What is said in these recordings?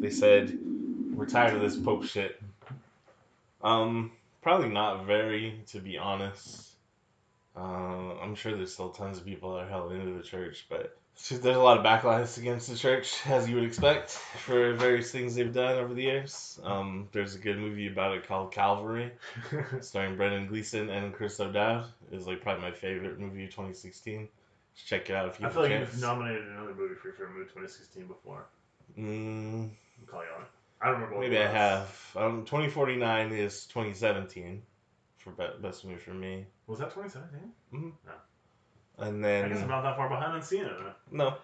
They said we're tired of this pope shit. Um, probably not very, to be honest. Uh, I'm sure there's still tons of people that are held into the church, but there's a lot of backlash against the church, as you would expect, for various things they've done over the years. Um, there's a good movie about it called Calvary, starring Brendan Gleeson and Chris O'Dowd. It's like probably my favorite movie of 2016. Just check it out if you I feel like chance. you've nominated another movie for your favorite movie 2016 before. Mm, I'm calling on it. I don't remember what maybe I have. Um, 2049 is 2017 for be- best movie for me. Was that 2017? Mm. And then I guess I'm not that far behind on seeing it. Then. no,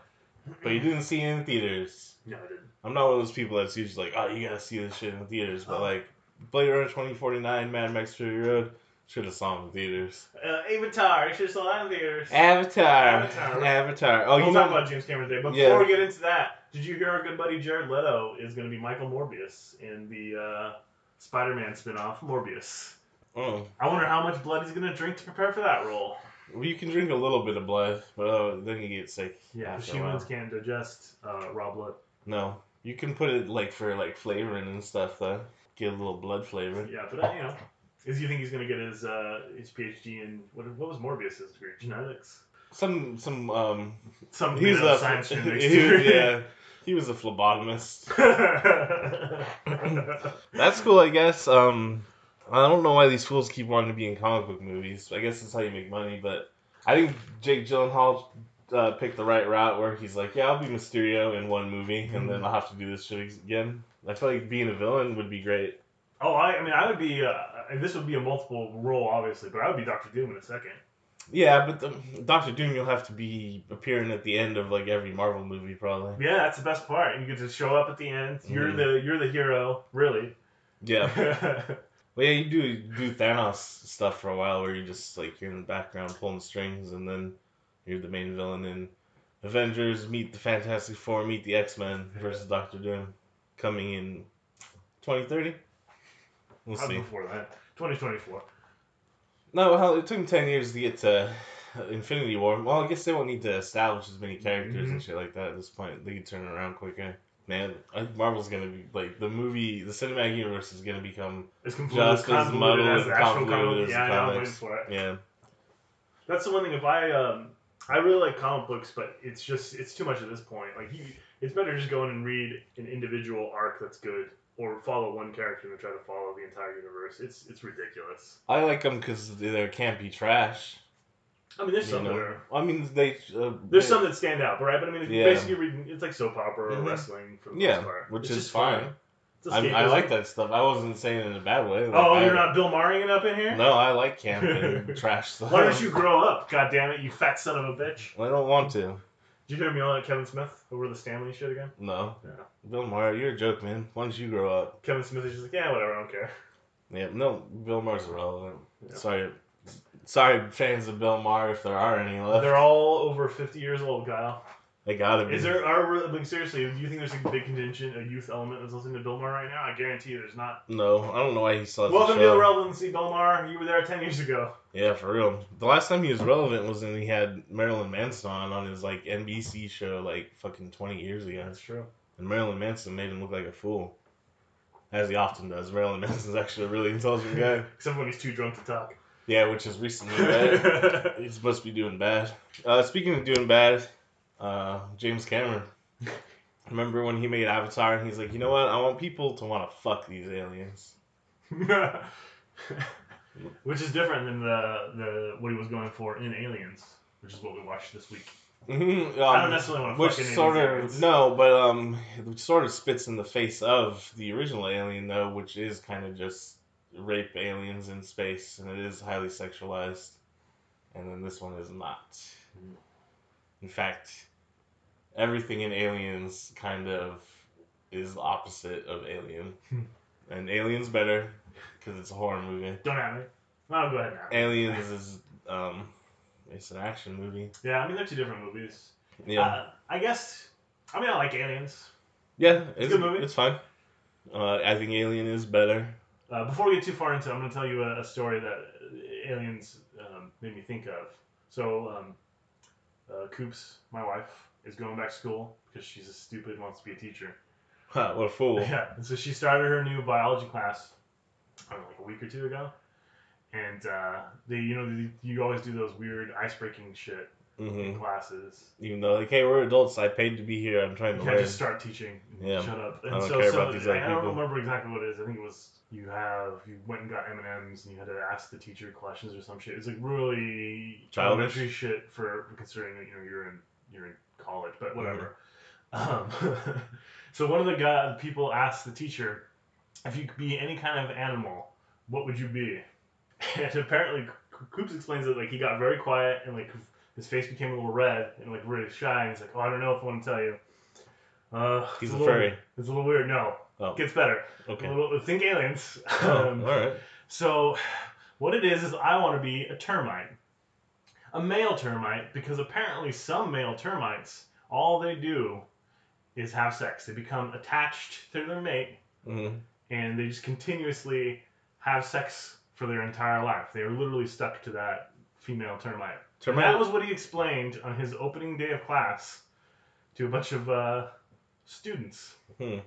but you didn't see it in theaters. No, I didn't. I'm not one of those people that's usually like, oh, you gotta see this shit in theaters. But Oh. like, Blade Runner 2049, Mad Max Fury Road, should have saw it in theaters. Uh, Avatar. You should have saw that in theaters. Avatar, Avatar. Avatar. Oh, we'll you talk about James Cameron today. But Yeah. before we get into that, did you hear our good buddy Jared Leto is going to be Michael Morbius in the uh, Spider-Man spin-off Morbius? oh, I wonder how much blood he's going to drink to prepare for that role. well, you can drink a little bit of blood, but uh, then you get sick. Yeah, humans can't digest uh, raw blood. No, you can put it like for like flavoring and stuff though. Get a little blood flavor. Yeah, but uh, you know, is you think he's going to get his uh, his PhD in what, what was Morbius's degree? Genetics. Some some um. Some He's a science he, yeah. He was a phlebotomist. That's cool, I guess. Um, I don't know why these fools keep wanting to be in comic book movies. I guess that's how you make money. But I think Jake Gyllenhaal uh, picked the right route, where he's like, "Yeah, I'll be Mysterio in one movie, and then I'll have to do this shit again." I feel like being a villain would be great. oh, I, I mean, I would be. Uh, and this would be a multiple role, obviously, but I would be Doctor Doom in a second. Yeah, but the, Doctor Doom, you'll have to be appearing at the end of like every Marvel movie, probably. Yeah, that's the best part. You get to show up at the end. You're Mhm. the you're the hero, really. Yeah. Well, yeah, you do do Thanos stuff for a while, where you just like you're in the background pulling strings, and then you're the main villain in Avengers. Meet the Fantastic Four, meet the X Men versus Doctor Doom, coming in 2030. We'll Probably see. before that, 2024. No, hell, it took them 10 years to get to Infinity War. Well, I guess they won't need to establish as many characters and shit like that at this point. They can turn it around quicker. Man, I think Marvel's gonna be like the movie, the cinematic universe is gonna become It's Just as muddled as and the actual convoluted comic. as Yeah, I the know. I'm waiting comics. for it. yeah. That's the one thing. If I um, I really like comic books, but it's just it's too much at this point. Like you, it's better just go in and read an individual arc that's good, or follow one character and try to follow the entire universe. It's it's ridiculous. I like them because they can't be trash. I mean, there's some that are I mean, they. Uh, there's they- some that stand out, but right? But I mean, it's Yeah. basically reading. It's like soap opera or Mhm. wrestling for the Yeah, most part, which It's is fine. I, I like that stuff. I wasn't saying it in a bad way. Like, Oh, I, you're not Bill Maher'ing it up in here? No, I like camp and trash stuff. Why don't you grow up? God damn it, you fat son of a bitch! I don't want to. Did you hear me at Kevin Smith over the Stan Lee shit again? No. Yeah. Bill Maher, you're a joke, man. Why don't you grow up? Kevin Smith is just like, yeah, whatever, I don't care. Yeah, no, Bill Maher's irrelevant. Yeah. Sorry, sorry, fans of Bill Maher, if there are any left. They're all over 50 years old, Kyle. They gotta be. Is there, are, like, seriously, do you think there's a big contingent, a youth element that's listening to Bill Maher right now? I guarantee you there's not. No, I don't know why he has Welcome to show. the relevancy, Bill Maher. You were there 10 years ago. Yeah, for real. The last time he was relevant was when he had Marilyn Manson on on his like NBC show like fucking twenty years ago, That's true. and Marilyn Manson made him look like a fool, as he often does. Marilyn Manson's actually a really intelligent guy. Except when he's too drunk to talk. Yeah, which is recently bad. He's supposed to be doing bad. Uh, speaking of doing bad, uh, James Cameron. Remember when he made Avatar and he's like, you know what? I want people to want to fuck these aliens. Which is different than the, the what he was going for in Aliens, which is what we watched this week. Mhm, I um, don't necessarily want to Which sort of of aliens. no, but um, which sort of spits in the face of the original Alien though, which is kind of just rape aliens in space, and it is highly sexualized, and then this one is not. In fact, everything in Aliens kind of is the opposite of Alien, Hmm. and Alien's better because it's a horror movie. Don't have me. No, go ahead now. Aliens is um, it's an action movie. Yeah, I mean they're two different movies. Yeah. Uh, I guess. I mean, I like Aliens. Yeah, It's it's, a good movie. It's fine. Uh, I think Alien is better. Uh, before we get too far into it, I'm going to tell you a, a story that Aliens um, made me think of. So, um, uh, Coops, my wife, is going back to school because she's a stupid wants to be a teacher. Ha, what a fool. Yeah, so she started her new biology class, I don't know, like a week or two ago. And uh, they, you know, they, you always do those weird ice breaking shit in hmm classes. Even though, like, hey, we're adults. I paid to be here. I'm trying You to can't learn. just start teaching. Yeah. Shut up. I don't so, care so about these other I don't remember exactly what it is. I think it was you have you went and got M and M's and you had to ask the teacher questions or some shit. It's like really Childish? shit for considering that you know you're in you're in college, but whatever. Mm-hmm. Um, so one of the guy people asked the teacher if you could be any kind of animal, what would you be? And apparently, Coops explains that like he got very quiet and like his face became a little red and like really shy. And he's like, "Oh, I don't know if I want to tell you." Uh, He's it's a little- furry. It's a little weird. No, Oh, it gets better. okay. Little, think aliens. Oh, Um, all right. so, what it is is I want to be a termite, a male termite, because apparently some male termites, all they do is have sex. They become attached to their mate, hmm and they just continuously have sex for their entire life. They are literally stuck to that female termite. And Termite. that was what he explained on his opening day of class to a bunch of uh, students. Hmm.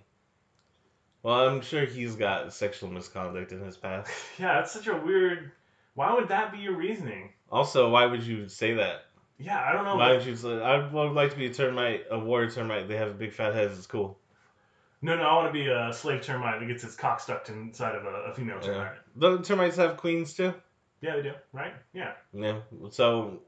Well, I'm sure he's got sexual misconduct in his past. Yeah, that's such a weird. Why would that be your reasoning? Also, why would you say that? Yeah, I don't know. Why would you say, I would like to be a termite, a warrior termite. They have big fat heads. It's cool. No, no, I want to be a slave termite that gets its cock stuck inside of a, a female Yeah. termite. The termites have queens too. Yeah, they do, right? Yeah. Yeah. So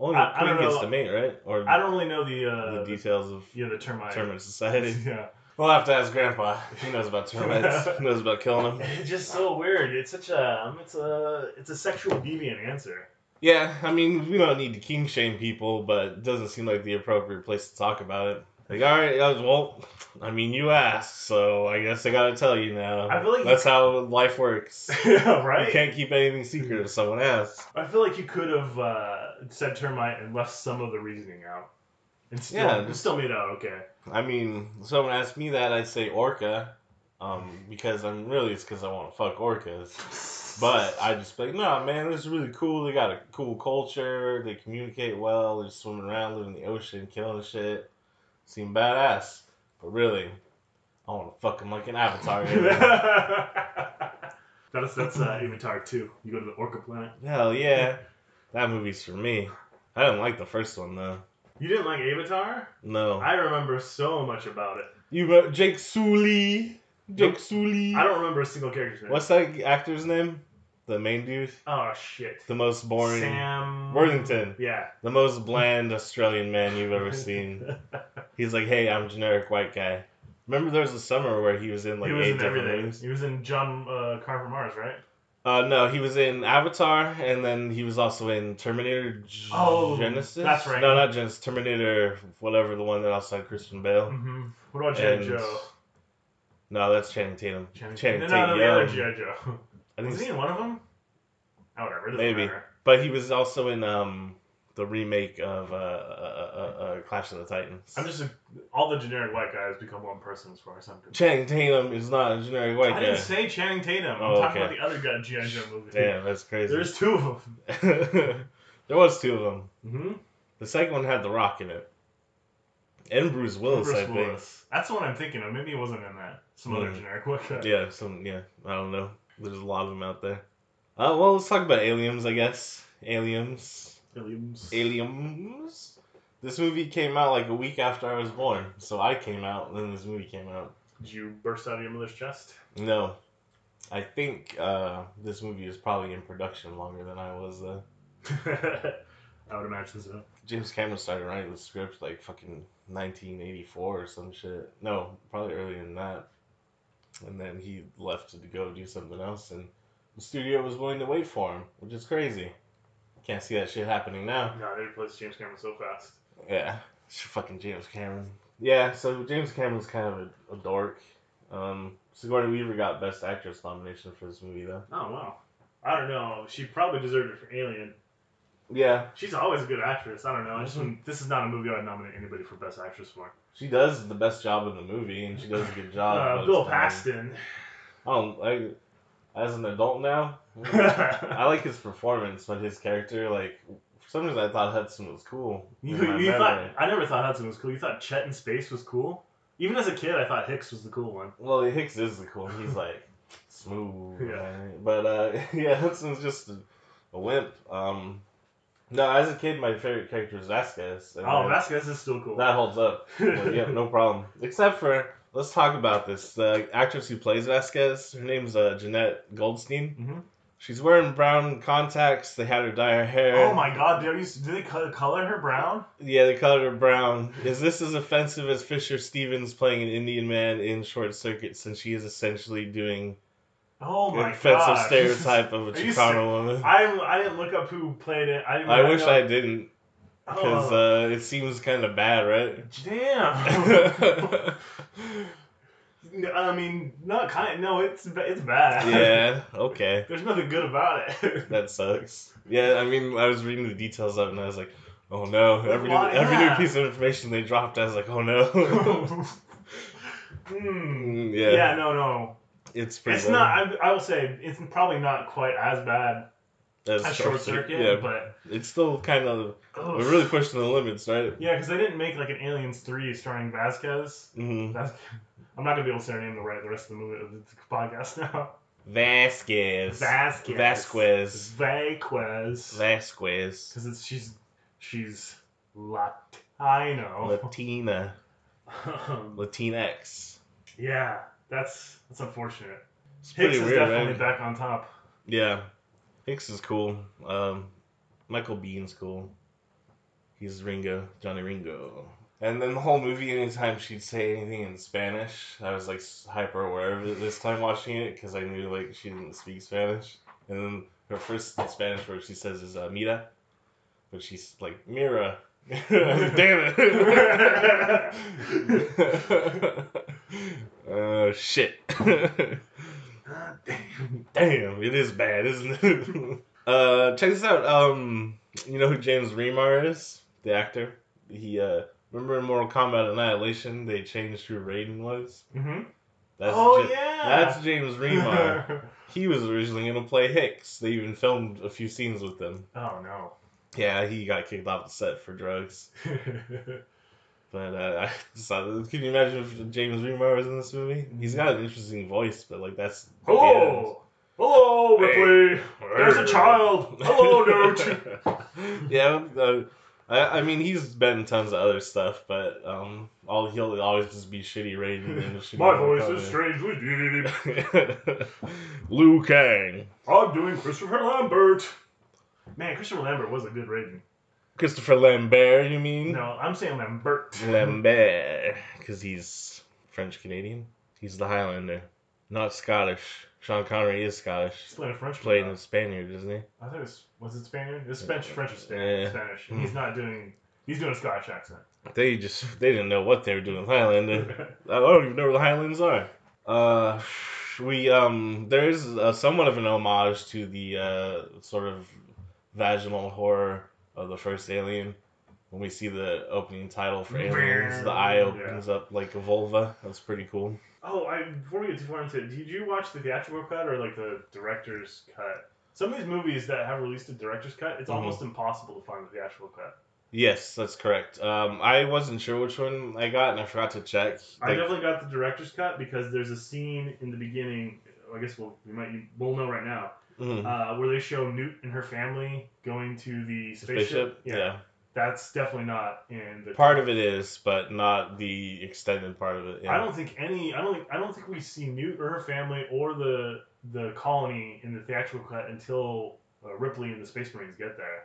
only I- the I queen gets to mate, right? Or I don't really know the uh, the details of yeah the termite. termite society. yeah. We'll have to ask Grandpa. He knows about termites. he knows about killing them. It's just so weird. It's such a um, it's a it's a sexual deviant answer. Yeah, I mean, we don't need to king shame people, but it doesn't seem like the appropriate place to talk about it. Like, all right, well, I mean, you asked, so I guess I gotta tell you now. I feel like- that's how life works. yeah, right. You can't keep anything secret if someone asks. I feel like you could have uh, said termite and left some of the reasoning out, and still Yeah, just- still made out okay. I mean, if someone asked me that, I'd say orca, um, because I'm really it's because I want to fuck orcas. But I just be like, nah, man, this is really cool. They got a cool culture. They communicate well. They're swimming around, living in the ocean, killing shit. Seem badass. But really, I want to fuck them like an avatar. that's that's uh, Avatar two. You go to the Orca planet. Hell yeah. That movie's for me. I didn't like the first one, though. You didn't like Avatar? No. I remember so much about it. You wrote Jake Sully. Jake Sully. I don't remember a single character's name. What's that actor's name? The main dude? Oh shit. The most boring. Sam Worthington. Yeah. The most bland Australian man you've ever seen. He's like, hey, I'm a generic white guy. Remember there was a summer where he was in like he was eight in different everything. movies? He was in John uh, Car from Mars, right? Uh, no, he was in Avatar, and then he was also in Terminator G- Oh, Genesis. that's right. No, not Genesis. Terminator, whatever the one that also had Christian Bale. Mm-hmm. What about G.I. Joe? No, that's Channing Tatum. Channing, Channing no, no, no, the other G.I. Joe. I think Was he in one of them? Oh, whatever. Maybe. matter. But he was also in um the remake of uh, uh, uh, uh, Clash of the Titans. I'm just a, all the generic white guys become one person as far as I'm concerned. Channing Tatum is not a generic white I guy. I didn't say Channing Tatum. I'm Oh, talking okay. about the other guy G.I. Joe movie. Damn, that's crazy. There's two of them. there was two of them. Mm-hmm. The second one had The Rock in it. And Bruce Willis, I Bruce think. Willis. That's the one I'm thinking of. Maybe it wasn't in that. Some other Mm. generic white guy. Yeah, some yeah, I don't know. There's a lot of them out there. Uh, well, let's talk about aliens, I guess. Aliens. Williams. Aliens. This movie came out like a week after I was born, so I came out, and then this movie came out. Did you burst out of your mother's chest? No, I think uh, this movie is probably in production longer than I was. Uh, I would imagine so. James Cameron started writing the script like fucking 1984 or some shit. No, probably earlier than that. And then he left to go do something else, and the studio was willing to wait for him, which is crazy. Can't see that shit happening now. No, they replaced James Cameron so fast. Yeah, it's fucking James Cameron. Yeah, so James Cameron's kind of a, a dork. Um, Sigourney Weaver got Best Actress nomination for this movie, though. Oh wow. I don't know. She probably deserved it for Alien. Yeah, She's always a good actress. I don't know. I just Mhm. this is not a movie I'd nominate anybody for best actress for. she does the best job in the movie, and she does a good job. Uh, Bill Paxton. I don't like as an adult now. I like his performance, but his character, like For some reason, I thought Hudson was cool. You, you thought I never thought Hudson was cool. You thought Chet in space was cool. Even as a kid, I thought Hicks was the cool one. Well, Hicks is the cool. one. He's like smooth. Yeah. right? But uh, yeah, Hudson's just a, a wimp. Um, no, as a kid, my favorite character was Vasquez. Oh, Vasquez is still cool. That holds up. Well, yeah, no problem. Except for let's talk about this. The actress who plays Vasquez, her name's uh, Jenette Goldstein. Mhm. She's wearing brown contacts. They had her dye her hair. Oh my God! Did, you, did they co- color her brown? Yeah, they colored her brown. Is this as offensive as Fisher Stevens playing an Indian man in Short Circuit since she is essentially doing Oh an my offensive gosh. stereotype of a Chicano woman? I I didn't look up who played it. I, I wish know- I didn't, because Oh, uh, it seems kind of bad, right? damn. I mean, not kind. No, it's it's bad. yeah, okay. There's nothing good about it. That sucks. Yeah, I mean, I was reading the details of it and I was like, oh no. Every, new, Why- every yeah. new piece of information they dropped, I was like, oh no. Hmm. Mm, Yeah. yeah, no, no. it's pretty It's bad. not. I, I will say it's probably not quite as bad That's as Short Circuit, Yeah, but it's still kind of, we're really pushing the limits, right? yeah, because they didn't make like an Aliens three starring Vasquez. hmm Vas- I'm not gonna be able to say her name the right the rest of the movie of the podcast now. Vasquez. Vasquez. Vasquez. Vasquez. Vasquez. Because it's she's she's Latino. Latina. Um, Latinx. yeah, that's that's unfortunate. It's pretty Hicks is weird, definitely right? back on top. Yeah. Hicks is cool. Um, Michael Biehn's cool. He's Ringo, Johnny Ringo. And then the whole movie, anytime she'd say anything in Spanish, I was like hyper aware of it this time watching it because I knew like she didn't speak Spanish. And then her first Spanish word she says is uh, mira, but she's like mira. Damn it! uh, shit. God damn. Damn, it is bad, isn't it? uh, check this out. Um, you know who James Remar is? The actor. He uh, remember in Mortal Kombat Annihilation, they changed who Raiden was. hmm That's oh Ja- yeah. That's James Remar. he was originally gonna play Hicks. They even filmed a few scenes with him. oh no. Yeah, he got kicked off the set for drugs. But uh, I decided, can you imagine if James Remar was in this movie? He's got an interesting voice, but like that's Hello. Hello, Ripley. There's a child. Hello, Newt. yeah, uh, I, I mean he's been in tons of other stuff, but um, all he'll always just be shitty Raiden. and shitty My voice Mortal is strangely deep. Kombat. Liu Kang, I'm doing Christopher Lambert. Man, Christopher Lambert was a good Raiden. Christopher Lambert, you mean? No, I'm saying Lambert. Lambert, because he's French Canadian. He's the Highlander, not Scottish. Sean Connery is Scottish. He's playing a French Playing a Spaniard, isn't he? I think it was was it Spaniard? It was Spanish, French or Spanish. Yeah. Spanish. And he's not doing. He's doing a Scottish accent. They just they didn't know what they were doing Highlander. I don't even know where the Highlands are. Uh, we um, there is uh, somewhat of an homage to the uh, sort of vaginal horror of the first Alien. When we see the opening title for Aliens, the eye opens up like a vulva. That's pretty cool. oh, I before we get too far into it, did you watch the theatrical cut or like the director's cut? Some of these movies that have released a director's cut, it's Mhm. almost impossible to find the theatrical cut. Yes, that's correct. Um, I wasn't sure which one I got, and I forgot to check. I definitely got the director's cut because there's a scene in the beginning. I guess we'll we might we'll know right now mhm. uh, where they show Newt and her family going to the spaceship. spaceship. Yeah. that's definitely not in the part of it is, but not the extended part of it. Yeah. I don't think any. I don't. Think, I don't think we see Newt or her family or the the colony in the theatrical cut until uh, Ripley and the Space Marines get there.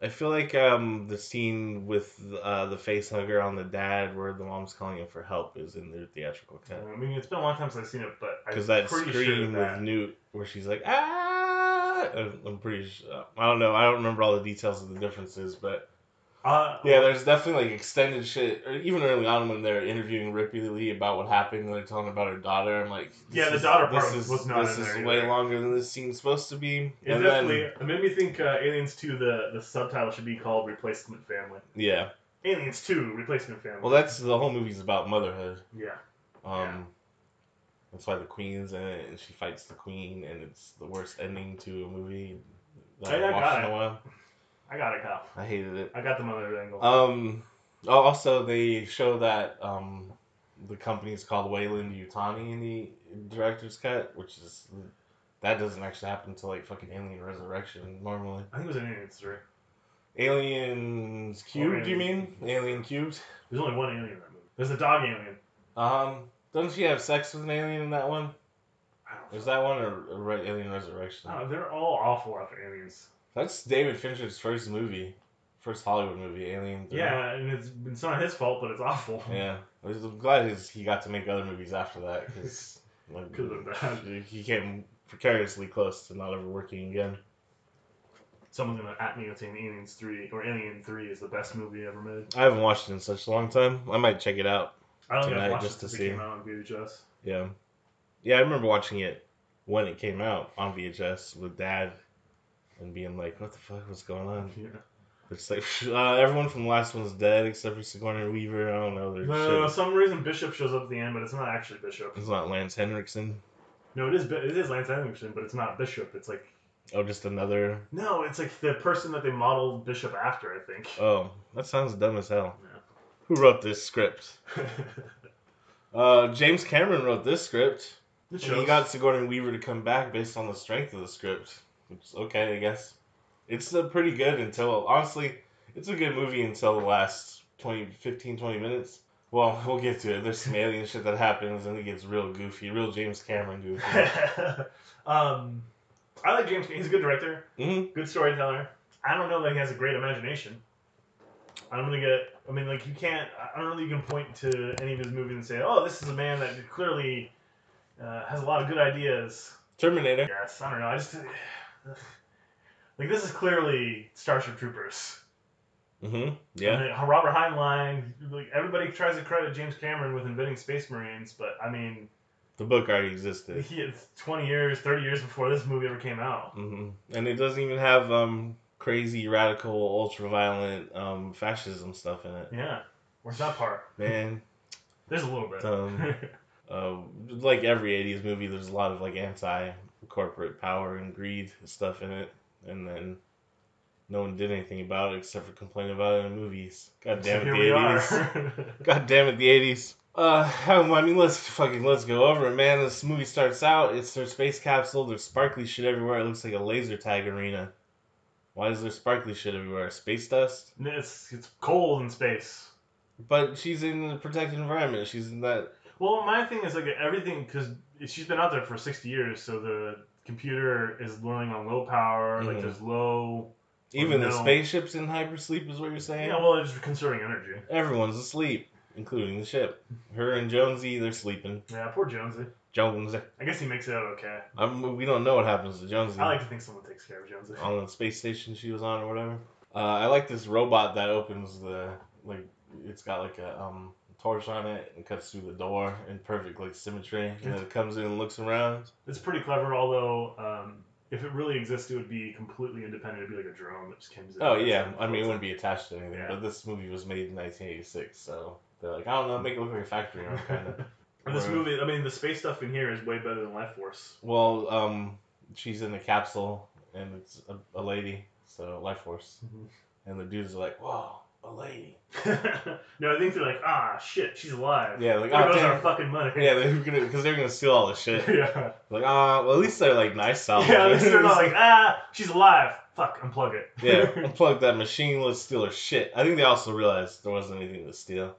I feel like um, the scene with uh, the face hugger on the dad, where the mom's calling him for help, is in the theatrical cut. I mean, it's been a long time since I've seen it, but I'm Because that scream sure that. with Newt, where she's like ah, I'm I'm pretty sure. I don't know. I don't remember all the details of the differences, but uh, yeah, there's definitely like extended shit. Or even early on when they're interviewing Ripley Lee about what happened, and they're telling about her daughter. I'm like, this Yeah, the is- daughter this part is, was not This is way longer than this scene's supposed to be. It and definitely then it made me think uh, Aliens 2, the, the subtitle should be called Replacement Family. yeah. Aliens 2, Replacement Family. Well, that's the whole movie's about motherhood. yeah. Um, Yeah. That's why the queen's in it, and she fights the queen, and it's the worst ending to a movie that I- I watched got in a it. while. I got it, Kyle. I hated it. I got the mother angle. Um. oh, Also, they show that um, the company is called Weyland-Yutani in the director's cut, which is that doesn't actually happen until like fucking Alien Resurrection normally. I think it was an Aliens three. Aliens Cubed, do you mean? Alien Cubed? There's only one alien in that movie. There's a dog alien. Um, doesn't she have sex with an alien in that one? I don't Was that one or, or Re- Alien Resurrection? know. they're all awful after aliens. That's David Fincher's first movie, first Hollywood movie, Alien. 3. Yeah, and it's, it's not his fault, but it's awful. Yeah, I'm glad his, he got to make other movies after that because like, he came precariously close to not ever working again. Someone's gonna at me with saying Aliens three or Alien three is the best movie ever made. I haven't watched it in such a long time. I might check it out. I don't Tonight, just to it see. came out on VHS. Yeah, yeah, I remember watching it when it came out on VHS with Dad, and being like, "What the fuck? was going on?" Yeah. It's like uh, everyone from the last one's dead except for Sigourney Weaver. I don't know. No, no, no, some reason Bishop shows up at the end, but it's not actually Bishop. It's not Lance Henriksen. No, it is. It is Lance Henriksen, but it's not Bishop. It's like Oh, just another. no, it's like the person that they modeled Bishop after. I think. Oh, that sounds dumb as hell. Who wrote this script? Uh, James Cameron wrote this script. And he got Sigourney Weaver to come back based on the strength of the script. Which is okay, I guess. It's uh, pretty good until, honestly, it's a good movie until the last 20, 15, 20 minutes. Well, we'll get to it. There's some alien shit that happens and it gets real goofy, real James Cameron goofy. um, I like James. He's a good director, hmm good storyteller. I don't know that he has a great imagination. I'm gonna get. I mean, like you can't. I don't know that you can point to any of his movies and say, "Oh, this is a man that clearly uh, has a lot of good ideas." Terminator. Yes, I don't know. I just like this is clearly Starship Troopers. Mm-hmm. Yeah. I mean, Robert Heinlein. Like everybody tries to credit James Cameron with inventing Space Marines, but I mean, The book already existed. he it's 20 years, 30 years before this movie ever came out. hmm And it doesn't even have um, crazy, radical, ultra violent um, fascism stuff in it. Yeah, where's that part? Man, There's a little bit. Um, uh, like every 80s movie, there's a lot of like anti corporate power and greed stuff in it. And then no one did anything about it except for complain about it in movies. God damn it, the we 80s. are. God damn it, the 80s. Uh, I mean, let's fucking let's go over it, man. This movie starts out. It's their space capsule. There's sparkly shit everywhere. It looks like a laser tag arena. Why is there sparkly shit everywhere? Space dust? it's it's cold in space. But she's in a protected environment. She's in that. Well, my thing is like everything because she's been out there for 60 years, so the computer is running on low power. Like Mhm. there's low. Even the no. spaceship's in hypersleep, is what you're saying? Yeah, well, it's conserving energy. Everyone's asleep, including the ship. Her and Jonesy, they're sleeping. Yeah, poor Jonesy. Jones, I guess he makes it out okay. I'm, we don't know what happens to Jonesy I like to think someone takes care of Jonesy. on the space station she was on or whatever. Uh, I like this robot that opens the like. It's got like a um, torch on it and cuts through the door in perfect like symmetry, and then it comes in and looks around. It's pretty clever, although um, if it really existed, it would be completely independent. It'd be like a drone that just comes in. Oh yeah, I mean it wouldn't be attached to anything. Yeah. But this movie was made in 1986, so they're like, I don't know, make it look like a factory or kind of. And this movie, I mean, the space stuff in here is way better than Lifeforce. Well, um, she's in a capsule and it's a, a lady, so life force, Mhm. and the dudes are like, "Whoa, a lady!" no, I think they're like, ah, shit, she's alive. Yeah, like, There oh our fucking money. Yeah, they're gonna because they're gonna steal all the shit. yeah. Like, ah, well, at least they're like nice salvage. Yeah, at least they're not like, ah, she's alive. Fuck, unplug it. yeah, unplug that machine. Let's steal her shit. I think they also realized there wasn't anything to steal.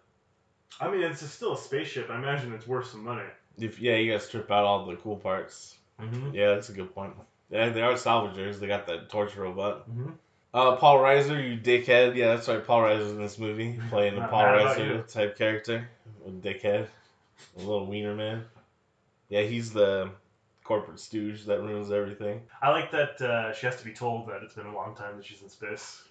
I mean, it's still a spaceship. I imagine it's worth some money. If yeah, you gotta strip out all the cool parts. Mm-hmm. Yeah, that's a good point. Yeah, they are salvagers. They got that torture robot. Mm-hmm. Uh, Paul Reiser, you dickhead. Yeah, that's right. Paul Reiser's in this movie, playing a Not Paul mad about you. Reiser type character, a dickhead, a little wiener man. Yeah, he's the corporate stooge that ruins everything. I like that uh, she has to be told that it's been a long time that she's in space.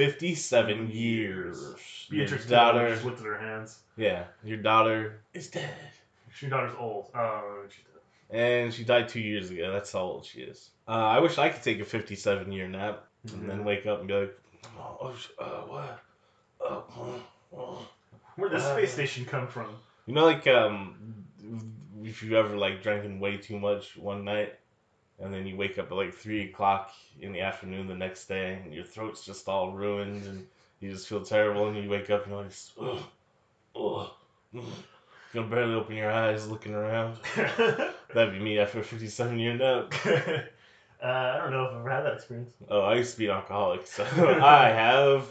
Fifty-seven years. Beatrix your daughter. her hands. Yeah, your daughter is dead, Your daughter's old. Oh, she's dead. and she died two years ago. That's how old she is. Uh, I wish I could take a fifty-seven year nap and then wake up and be like, oh, oh uh, what? Oh, oh, oh. Where'd this Uh, space station come from? You know, like um, if you ever like drinking way too much one night, and then you wake up at like three o'clock in the afternoon the next day, and your throat's just all ruined, and you just feel terrible, and you wake up and you're like, ugh, ugh, ugh. you can barely open your eyes looking around. That'd be me after a 57 year nap. uh, I don't know if I've ever had that experience. Oh, I used to be an alcoholic, so I have.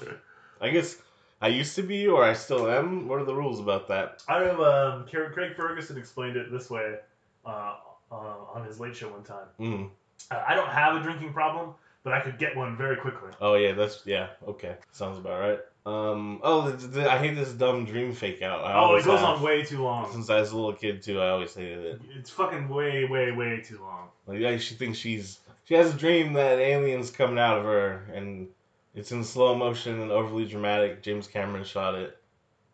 I guess I used to be, or I still am. What are the rules about that? I know um, Craig Craig Ferguson explained it this way uh, uh, on his late show one time. Mm. Uh, I don't have a drinking problem, but I could get one very quickly. Oh yeah, that's yeah. Okay, sounds about right. Um. Oh, the, the, I hate this dumb dream fake out. I Oh, it goes have. on way too long. Since I was a little kid too, I always hated it. It's fucking way, way, way too long. Like yeah, she thinks she's she has a dream that aliens coming out of her, and it's in slow motion and overly dramatic. James Cameron shot it.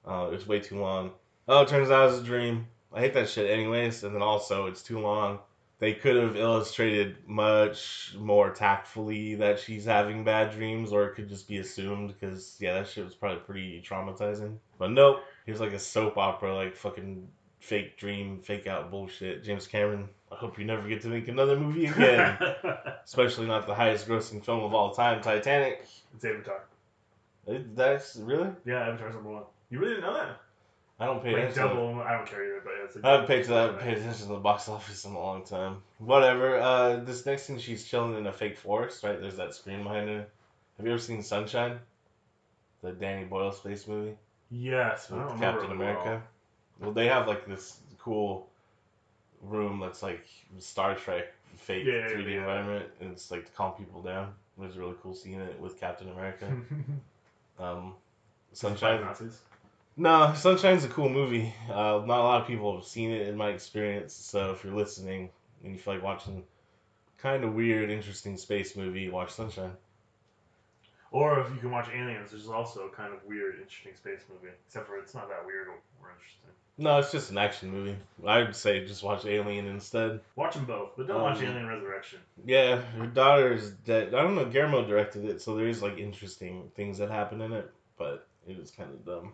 Uh, it's way too long. Oh, it turns out it's a dream. I hate that shit anyways, and then also it's too long. They could have illustrated much more tactfully that she's having bad dreams, or it could just be assumed because yeah, that shit was probably pretty traumatizing. But nope, here's like a soap opera, like fucking fake dream, fake out bullshit. James Cameron, I hope you never get to make another movie again. Especially not the highest grossing film of all time, Titanic. it's Avatar. It- That's really? Yeah, Avatar's number one. You really didn't know that? I don't pay Like attention. to- double. I don't care either, but it's. a- I haven't paid to that paid attention to the box office in a long time. Whatever. Uh, this next thing, she's chilling in a fake forest, right? There's that screen behind her. Have you ever seen Sunshine? The Danny Boyle space movie Yes, I with Captain it well. America. Well, they have like this cool room that's like Star Trek fake Yeah, yeah, 3D yeah. environment, and it's like to calm people down. It was really cool seeing it with Captain America. Um, Sunshine Sunshine. Nazis. No, Sunshine's a cool movie. Uh, not a lot of people have seen it in my experience. So if you're listening and you feel like watching kind of weird, interesting space movie, watch Sunshine. Or if you can watch Aliens, which is also a kind of weird, interesting space movie. Except for it's not that weird or, interesting. No, it's just an action movie. I'd say just watch Alien instead. Watch them both, but don't watch Um, Alien Resurrection. Yeah, her daughter is dead. I don't know. Guillermo directed it, so there is like interesting things that happen in it, but it was kind of dumb.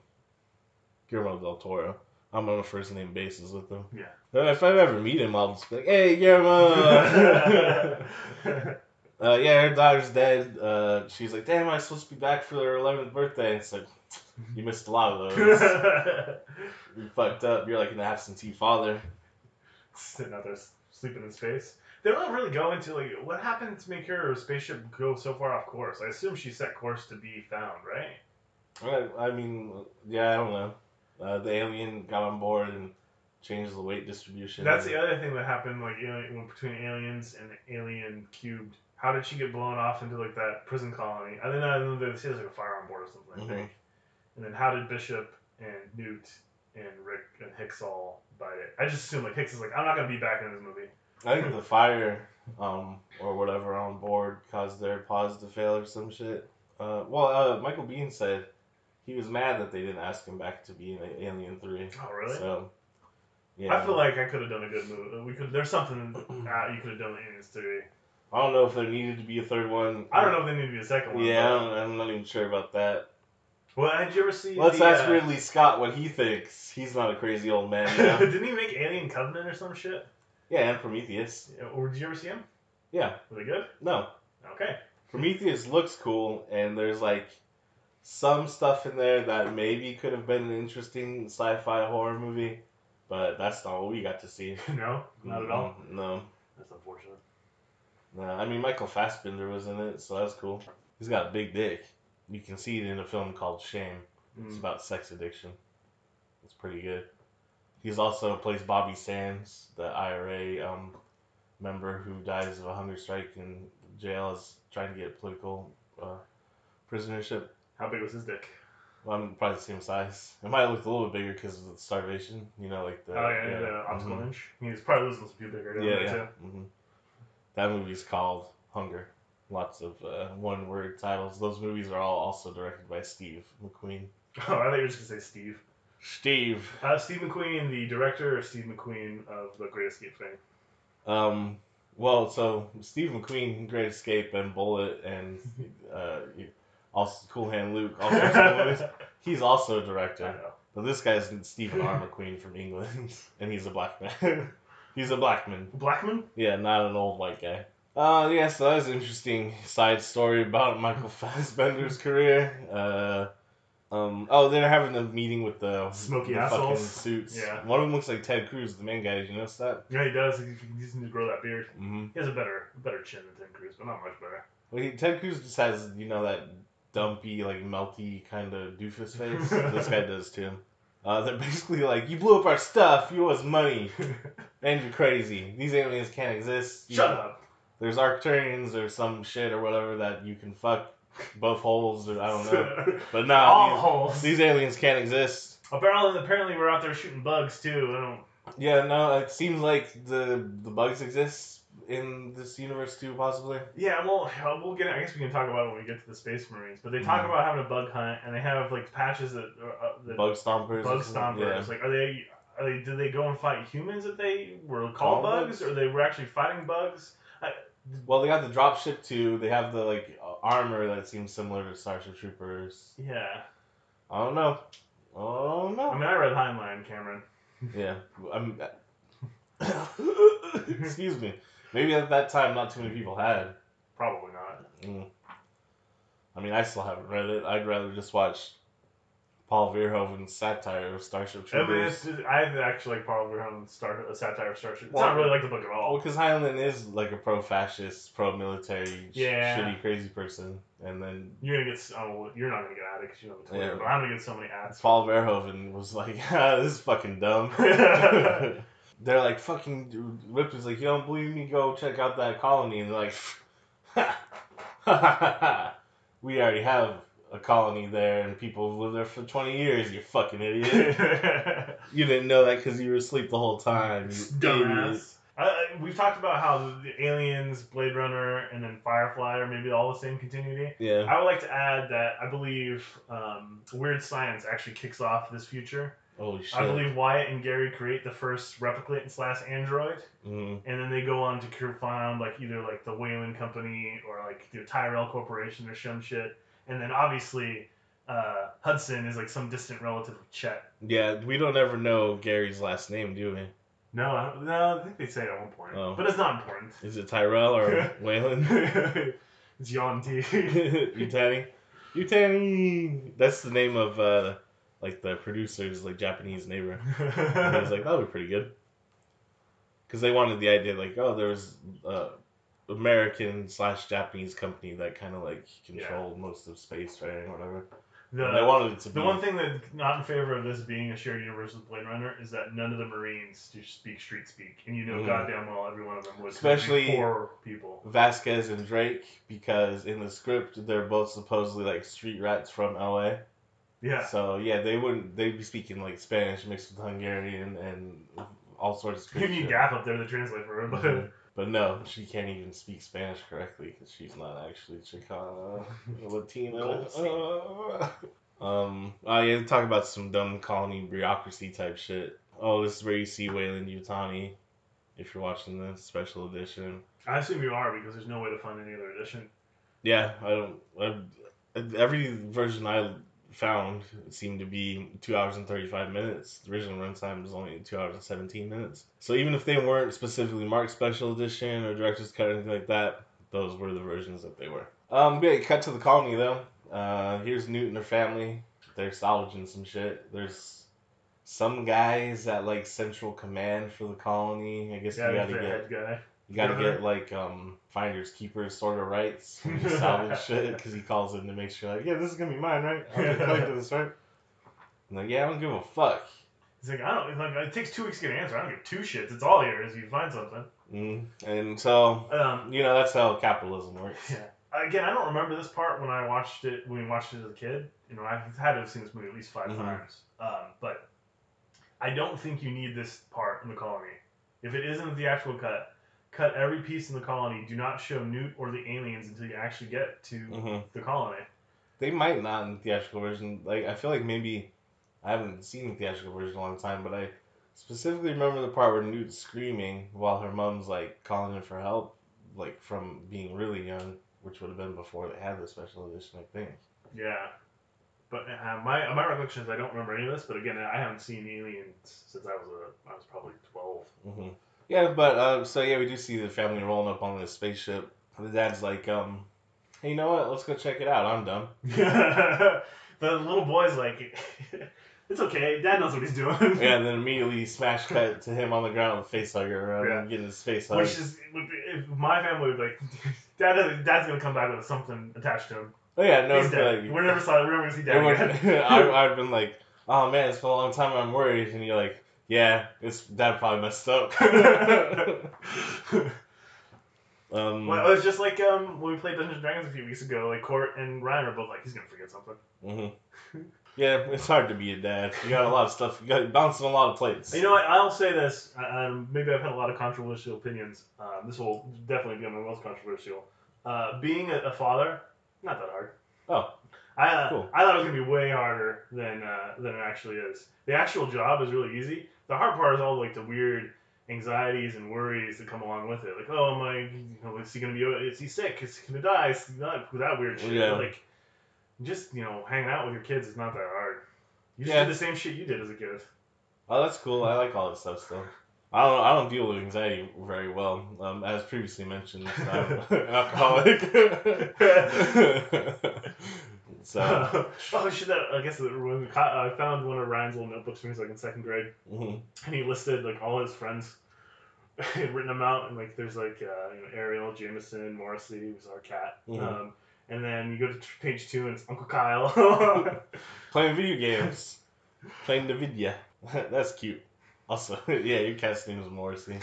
Guillermo del Toro. I'm on a first name basis with him. Yeah. Uh, If I ever meet him, I'll just be like, "Hey, Guillermo." Uh, yeah, her daughter's dead. Uh, she's like, damn, I was supposed to be back for her 11th birthday. It's like, you missed a lot of those. You're fucked up. You're like an absentee father. Sitting out there sleeping in space. They don't really go into like what happened to make her spaceship go so far off course. I assume she set course to be found, right? I, I mean, yeah, I don't know. Uh, the alien got on board and changed the weight distribution. That's the other thing that happened, like alien, between aliens and Alien Cubed. How did she get blown off into like that prison colony? And then I know they say there's like a fire on board or something. I Mhm. think. And then how did Bishop and Newt and Rick and Hicks all bite it? I just assume like Hicks is like, I'm not gonna be back in this movie. I think the fire, um, or whatever on board caused their pods to fail or some shit. Uh, well, uh, Michael Biehn said he was mad that they didn't ask him back to be in Alien Three. Oh really? So, yeah. I feel like I could have done a good movie. We could. There's something uh, you could have done in Aliens Three. I don't know if there needed to be a third one. I don't know if there needed to be a second one. Yeah, I'm, I'm not even sure about that. Well, did you ever see? Let's the, ask uh, Ridley Scott what he thinks. He's not a crazy old man? Didn't he make Alien Covenant or some shit? yeah, and Prometheus. Or did you ever see him? Yeah, Were they good? no. Okay. Prometheus looks cool, and there's like some stuff in there that maybe could have been an interesting sci-fi horror movie, but that's not what we got to see. no, not at all. No, That's unfortunate. no. I mean, Michael Fassbender was in it, so that's cool. He's got a big dick. You can see it in a film called Shame. It's Mm. about sex addiction. It's pretty good. He's also plays Bobby Sands, the IRA um, member who dies of a hunger strike in jail, is trying to get political uh, prisonership. How big was his dick? Well, I'm probably the same size. It might look a little bit bigger because of the starvation. You know, like the oh yeah, yeah, the optical mhm. inch. He's probably losing some pubic hair Yeah, yeah. too. hmm That movie's called Hunger. Lots of uh, one-word titles. Those movies are all also directed by Steve McQueen. Oh, I thought you were just gonna say Steve. Steve. Uh, Steve McQueen, the director, or Steve McQueen of The Great Escape fame. Um, well, so Steve McQueen, Great Escape, and Bullitt, and uh, also Cool Hand Luke, all sorts of movies. He's also a director. know. But this guy's Steven R. McQueen from England, and he's a black man. He's a blackman. A blackman? Yeah, not an old white guy. Uh, yeah, so that was an interesting side story about Michael Fassbender's career. Uh, um, oh, they're having a meeting with the Smoky the assholes? fucking suits. Yeah. One of them looks like Ted Cruz, the main guy. Did you notice that? Yeah, he does. He, he needs to grow that beard. Mm-hmm. He has a better better chin than Ted Cruz, but not much better. Well, he, Ted Cruz just has, you know, that dumpy, like melty kind of doofus face. this guy does too. Uh, they're basically like, you blew up our stuff. You owe us money, and you're crazy. These aliens can't exist. You- Shut up. There's Arcturians or some shit or whatever that you can fuck both holes or I don't know. But nah, All these, holes. these aliens can't exist. Apparently, apparently, we're out there shooting bugs too. I don't. Yeah, no, it seems like the the bugs exist in this universe too, possibly. Yeah, well, we'll get. I guess we can talk about it when we get to the Space Marines. But they talk Mhm. about having a bug hunt, and they have like patches that uh, uh, that Bug stompers. bug stompers. Like, are they? Are they? Did they go and fight humans that they were called Called bugs, bugs? or they were actually fighting bugs? Well, they got the dropship too. They have the like armor that seems similar to Starship Troopers. Yeah. I don't know. I don't know. I mean, I read Heinlein, Cameron. yeah, I'm. Excuse me. Maybe at that time, not too many people had. Probably not. Mm. I mean, I still haven't read it. I'd rather just watch Paul Verhoeven's satire of Starship I mean, Troopers. I actually like Paul Verhoeven's Star, a satire of Starship. It's Well- not really like the book at all. Well, because Heinlein is like a pro-fascist, pro-military, sh- Yeah. shitty, crazy person, and then You're gonna get. Oh, you're not gonna get at it because you know the Twitter. Yeah. But I'm gonna get so many ads. Paul Verhoeven was like, ah, "This is fucking dumb." They're like, "Fucking." dude." Ripley's like, "You don't believe me? Go check out that colony." And they're like, "We already have a colony there, and people have lived there for twenty years. You fucking idiot." You didn't know that because you were asleep the whole time. Dumbass. I- we've talked about how the aliens, Blade Runner, and then Firefly are maybe all the same continuity. Yeah. I would like to add that I believe um, Weird Science actually kicks off this future. Holy shit. I believe Wyatt and Gary create the first replicant slash android, Mhm. and then they go on to found like either like the Weyland Company or like the Tyrell Corporation or some shit. And then obviously uh, Hudson is like some distant relative of Chet. Yeah, we don't ever know Gary's last name, do we? No, I, no, I think they say it at one point, Oh. but it's not important. Is it Tyrell or Weyland? it's Yon T. Yutani? Yutani! That's the name of, uh, like, the producer's, like, Japanese neighbor. And he was like, that would be pretty good. Because they wanted the idea, like, oh, there was uh, American slash Japanese company that kind of, like, controlled most of space, right, or whatever. the, And they wanted it to be... the one thing that not in favor of this being a shared universe with Blade Runner is that none of the Marines do speak street speak, and you know Mhm. goddamn well every one of them was Especially- poor people. Vasquez and Drake, because in the script, they're both supposedly, like, street rats from L.A. Yeah, So yeah, they wouldn't. They'd be speaking like Spanish mixed with Hungarian and all sorts of. you need Gaff up there to translate for her, but Mhm. But no, she can't even speak Spanish correctly because she's not actually Chicana, Latina. Um, oh yeah, talk about some dumb colony bureaucracy type shit. Oh, this is where you see Weyland-Yutani. If you're watching the special edition, I assume you are because there's no way to find any other edition. yeah, I don't. I, every version I found seemed to be two hours and 35 minutes. The original runtime was only two hours and 17 minutes. So even if they weren't specifically marked special edition or director's cut or anything like that, those were the versions that they were. Um, yeah, cut to the colony though. Uh, here's Newt and her family. They're salvaging some shit. There's some guys at like central command for the colony. I guess Yeah, the gotta get head guy. You gotta Uh-huh. get like um finders keepers sort of rights when you salvage shit because he calls in to make sure like yeah this is gonna be mine right I'm gonna collect this right. I'm like yeah I don't give a fuck. He's like, I don't. Like it takes two weeks to get an answer. I don't give two shits. It's all yours. You find something. Mm. And so Um, you know that's how capitalism works. Yeah. Again, I don't remember this part when I watched it when we watched it as a kid. You know, I've had to have seen this movie at least 5 Mhm. times. Um, but I don't think you need this part in the colony. If it isn't the actual cut, cut every piece in the colony. Do not show Newt or the aliens until you actually get to hmm the colony. They might not in the theatrical version. Like I feel like maybe I haven't seen the theatrical version in a long time, but I specifically remember the part where Newt's screaming while her mom's like calling her for help, like from being really young, which would have been before they had the special edition, I think. Yeah. But uh, my my recollection is I don't remember any of this. But again, I haven't seen Aliens since I was a I was probably twelve. hmm Yeah, but uh, so yeah, we do see the family rolling up on the spaceship. The dad's like, um, hey, you know what? Let's go check it out. I'm done. the little boy's like, it's okay. Dad knows what he's doing. Yeah, and then immediately smash cut to him on the ground with a face hugger, uh, Yeah. getting his face hugged. Which is, would be- if my family would be like, Dad, Dad's gonna come back with something attached to him. oh yeah, no, he's dead. like, We're never saw. We're never gonna see Dad again. I, I've been like, oh man, it's been a long time. I'm worried, and you're like, yeah, it's dad probably messed up. um, well, it was just like um, when we played Dungeons and Dragons a few weeks ago. Like Court and Ryan were both like, he's gonna forget something. mhm. Yeah, it's hard to be a dad. You got a lot of stuff. You got bouncing a lot of plates. You know what? I'll say this. Um, maybe I've had a lot of controversial opinions. Um, this will definitely be my most controversial. Uh, being a, a father, not that hard. Oh. I uh, Cool. I thought it was gonna be way harder than uh, than it actually is. The actual job is really easy. The hard part is all like the weird anxieties and worries that come along with it. Like, oh my, you know, is he gonna be? Is he sick? Is he gonna die? Is he not? That weird shit. Yeah. Like, just you know, hanging out with your kids is not that hard. You just Yeah. did the same shit you did as a kid. Oh, that's cool. I like all that stuff still. I don't. I don't deal with anxiety very well. Um, as previously mentioned, I'm an alcoholic. so, oh shit! That I guess when we caught, I found one of Ryan's old notebooks when he was like in second grade, mhm. and he listed like all his friends, had written them out, and like there's like uh, you know Ariel, Jameson, Morrissey who was our cat, Mhm. um, and then you go to page two and it's Uncle Kyle. playing video games, playing the video. that's cute. Also, yeah, your cat's name is Morrissey.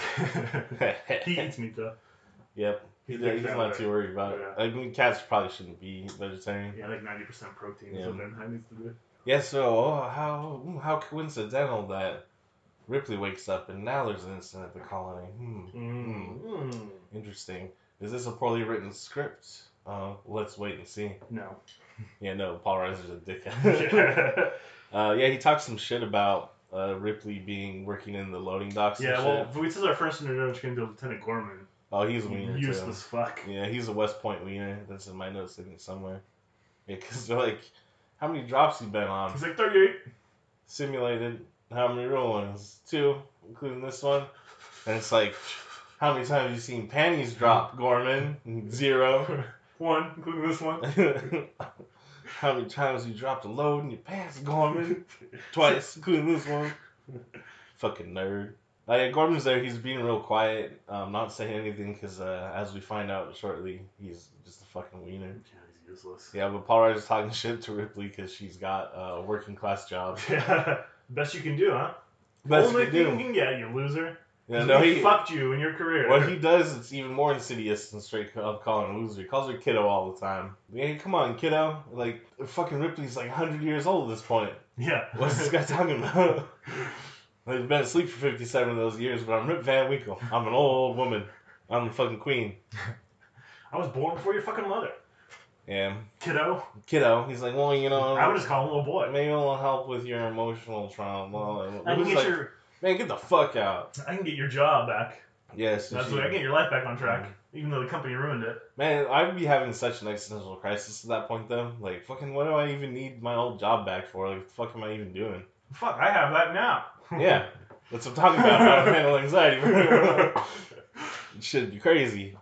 he eats meat though. Yep. He's yeah, he's not too worried about it. Yeah. I mean, cats probably shouldn't be vegetarian. Yeah, like ninety percent protein. Yeah. is what needs to be. Yeah, so oh, how how coincidental that Ripley wakes up and now there's an incident at the colony. Hmm. Mm. Mm. Interesting. Is this a poorly written script? Uh, let's wait and see. No. Yeah, no, Paul Reiser's a dickhead. uh, yeah, he talks some shit about uh, Ripley being working in the loading docks. Yeah, and well, shit. if this is our first introduction to Lieutenant Gorman. Oh, he's a wiener Useless fuck. too. Yeah, he's a West Point wiener. That's in my notes sitting somewhere. Yeah, because they're like, how many drops you been on? He's like 38. Simulated. How many real ones? Two, including this one. And it's like, how many times have you seen panties drop, Gorman? Zero. One, including this one. How many times you dropped a load in your pants, Gorman? Twice, including this one. Fucking nerd. Yeah, Gorman's there. He's being real quiet, um, not saying anything because, uh, as we find out shortly, he's just a fucking wiener. Yeah, he's useless. Yeah, but Paul Reiser's talking shit to Ripley because she's got a working class job. Yeah. Best you can do, huh? Best Only you thing can you do. can get, you loser. Yeah, no, he, fucked you in your career. what he does, it's even more insidious than straight up calling a loser. He calls her kiddo all the time. Yeah, come on, kiddo. Like, fucking Ripley's like 100 years old at this point. Yeah. What's this guy talking about? I've been asleep for 57 of those years, but I'm Rip Van Winkle. I'm an old woman. I'm the fucking queen. I was born before your fucking mother. Yeah. Kiddo. Kiddo, he's like, well, you know, I would just call him little boy. maybe it'll help with your emotional trauma. I can get like, your man, get the fuck out. I can get your job back. Yes. That's what I can get your life back on track. Mm-hmm. Even though the company ruined it. Man, I'd be having such an existential crisis at that point, though. Like, fucking, what do I even need my old job back for? Like, what the fuck am I even doing? Fuck, I have that now. Yeah, that's what I'm talking about. How to handle anxiety. Should be crazy.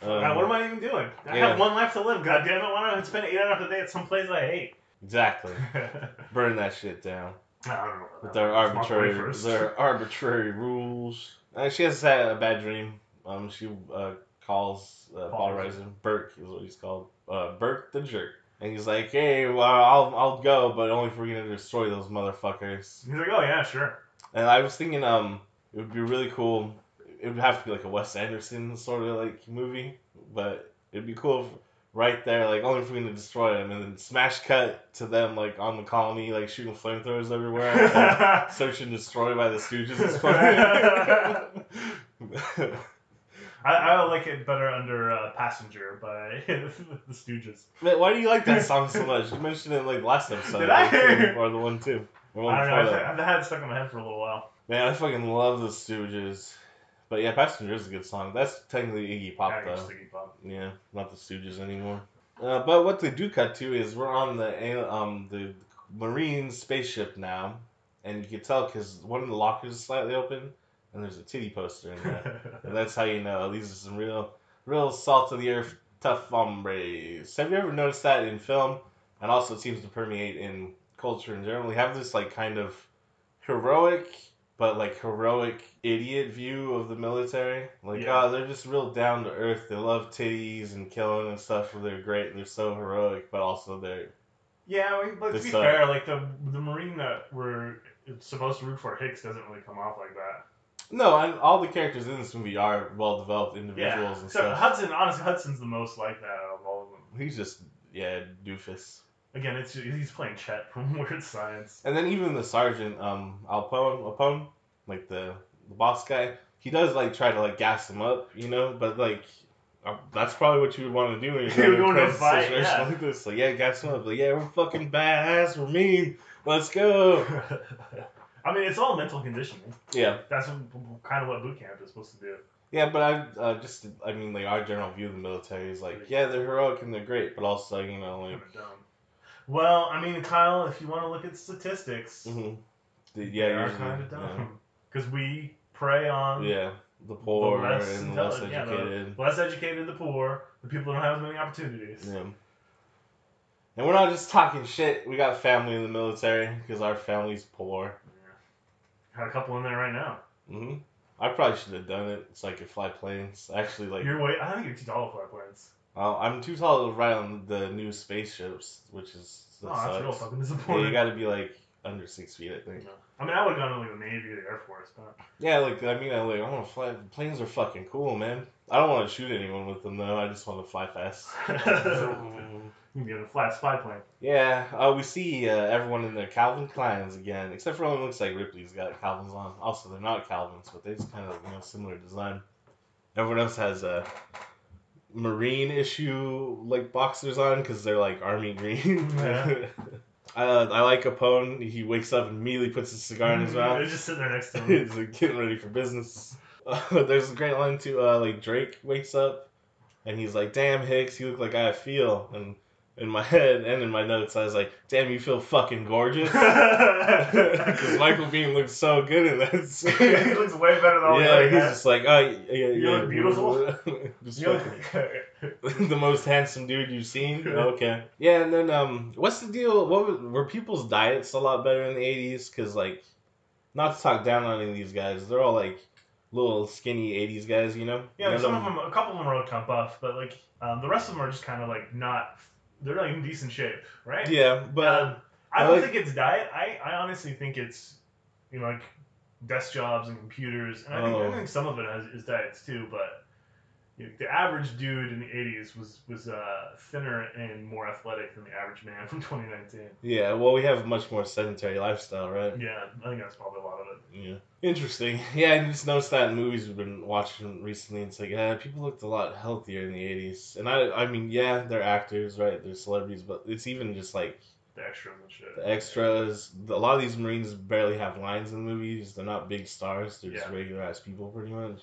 God, what am I even doing? I yeah. have one life to live. God damn it! Why don't I spend eight hours a day at some place I hate? Exactly. Burn that shit down don't know. with their arbitrary, their arbitrary rules. Uh, she has had a bad dream. Um, she uh, calls uh, Paul Paul Reiser Burke is what he's called. Uh, Burke the jerk, and he's like, "Hey, well, I'll I'll go, but only if we're gonna destroy those motherfuckers." He's like, oh yeah, sure. And I was thinking, um, it would be really cool. It would have to be like a Wes Anderson sort of like movie, but it'd be cool if right there, like only if we're gonna destroy them, and then smash cut to them like on the colony, like shooting flamethrowers everywhere, and, like, search and destroy by the Stooges. I, I like it better under uh, Passenger by the Stooges. Man, why do you like that song so much? You mentioned it like last episode, Did I? or, or the one too. Or one I don't know. I've. I've had it stuck in my head for a little while. Man, I fucking love the Stooges. But yeah, Passenger is a good song. That's technically Iggy Pop Yeah, though. Iggy Pop. Yeah, not the Stooges anymore. Uh, but what they do cut to is we're on the um the Marine spaceship now, and you can tell because one of the lockers is slightly open, and there's a titty poster in there. and that's how you know these are some real, real salt of the earth, tough hombres. Have you ever noticed that in film? And also, it seems to permeate in culture in general. We have this like kind of heroic, but like heroic idiot view of the military. Like, Yeah. oh, they're just real down to earth. They love titties and killing and stuff. They're great. They're so heroic, but also they're Yeah, but to be fair, like the the Marine that we're supposed to root for, Hicks, doesn't really come off like that. No, and all the characters in this movie are well developed Yeah, individuals and so stuff. Hudson, honestly, Hudson's the most like that out of all of them. He's just yeah, doofus. Again, it's he's playing Chet from Weird Science. And then even the sergeant, um, Apone, Apone, like the the boss guy, he does like try to like gas him up, you know, but like. uh, That's probably what you would want to do when you're You're going to fight, situation yeah. like this. Like, yeah, gas him up. Like, yeah, we're fucking badass. We're mean. Let's go. I mean, it's all mental conditioning. Yeah, That's what, kind of what boot camp is supposed to do. yeah, but I uh, just, I mean, like our general view of the military is like, yeah, they're heroic and they're great, but also, you know, like, Kind of dumb. Well, I mean, Kyle, if you want to look at statistics, mhm. the, they yeah, are usually, kind of yeah. dumb because we prey on Yeah, the poor less and the less intelligent- yeah, the- educated. less educated, the poor, the people who don't have as many opportunities. Yeah. And we're not just talking shit. We got family in the military because our family's poor. Had a couple in there right now. hmm I probably should have done it so I could fly planes. Actually, like, You're way. I think you're too tall to fly planes. uh, I'm too tall to ride on the new spaceships, which is that oh, that's real sucks. fucking Yeah, disappointing. you got to be like under six feet, I think. I mean, I would have gone to like the Navy or the Air Force, but Yeah, like I mean, I like I want to fly. Planes are fucking cool, man. I don't want to shoot anyone with them though. I just want to fly fast. you can be on a flat spy plane. Yeah, uh, we see uh, everyone in their Calvin Kleins again, except for one looks like Ripley's got Calvin's on. Also, they're not Calvins, but they just kind of you know similar design. Everyone else has a marine issue like boxers on because they're like army green. Yeah. uh, I like Apone. He wakes up and immediately puts his cigar in his mouth. They're just sitting there next to him. He's like, getting ready for business. Uh, there's a great line too. Uh, like Drake wakes up, and he's like, "Damn Hicks, you look like I feel." And in my head and in my notes, I was like, "Damn, you feel fucking gorgeous." Because Michael Biehn looks so good in this. he looks way better than all the yeah, he's just like, "Oh, yeah, yeah, You look beautiful." You fucking- the most handsome dude you've seen. Okay. Yeah, and then um, what's the deal? What was, were people's diets a lot better in the '80s? Because like, not to talk down on any of these guys, they're all like little skinny '80s guys, you know? Yeah, None some of them, a couple of them are kind of buff, but like um, the rest of them are just kind of like not. They're not in decent shape, right? Yeah, but Um, I I don't like- think it's diet. I, I honestly think it's you know like desk jobs and computers, and I think, Oh. I think some of it has, is diets too. But the average dude in the '80s was was uh, thinner and more athletic than the average man from 2019. yeah, well, we have a much more sedentary lifestyle, right? Yeah, I think that's probably a lot of it. Yeah. Interesting. Yeah, I just noticed that in movies we've been watching recently. It's like, yeah, people looked a lot healthier in the 80s. And I I mean, yeah, they're actors, right? They're celebrities, but it's even just like The extras and shit. the extras. A lot of these Marines barely have lines in the movies. They're not big stars. They're just regular ass people, pretty much.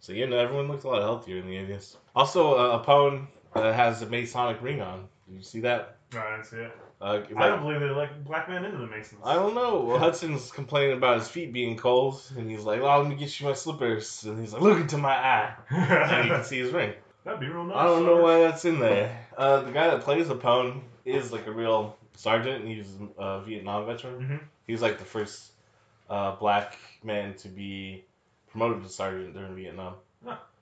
So, yeah, no, everyone looks a lot healthier in the 80s. Also, uh, Apone uh, has a Masonic ring on. Did you see that? No, I didn't see it. Uh, I like- don't believe they let black men into the Masons. I don't know. Well, Hudson's complaining about his feet being cold, and he's like, "Oh, let me get you my slippers." And he's like, "Look into my eye," and you can see his ring. That'd be real nice. I don't know why that's in there. Uh, the guy that plays Apone is like a real sergeant. He's a Vietnam veteran. Mhm. He was like the first uh, black man to be promoted to sergeant during Vietnam.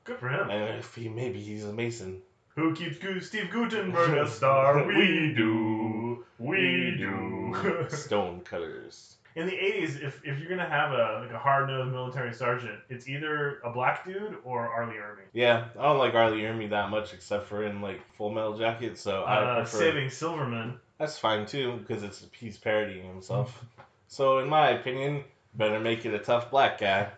Good for him. And if he maybe he's a Mason. Who keeps Steve Guttenberg a star? We do. We do. Stone cutters. In the '80s, if, if you're gonna have a like a hard nosed military sergeant, it's either a black dude or R. Lee Ermey. Yeah, I don't like R. Lee Ermey that much, except for in like Full Metal Jacket. So I Uh, prefer. Saving Silverman. That's fine too, because it's he's parodying himself. so in my opinion, better make it a tough black guy.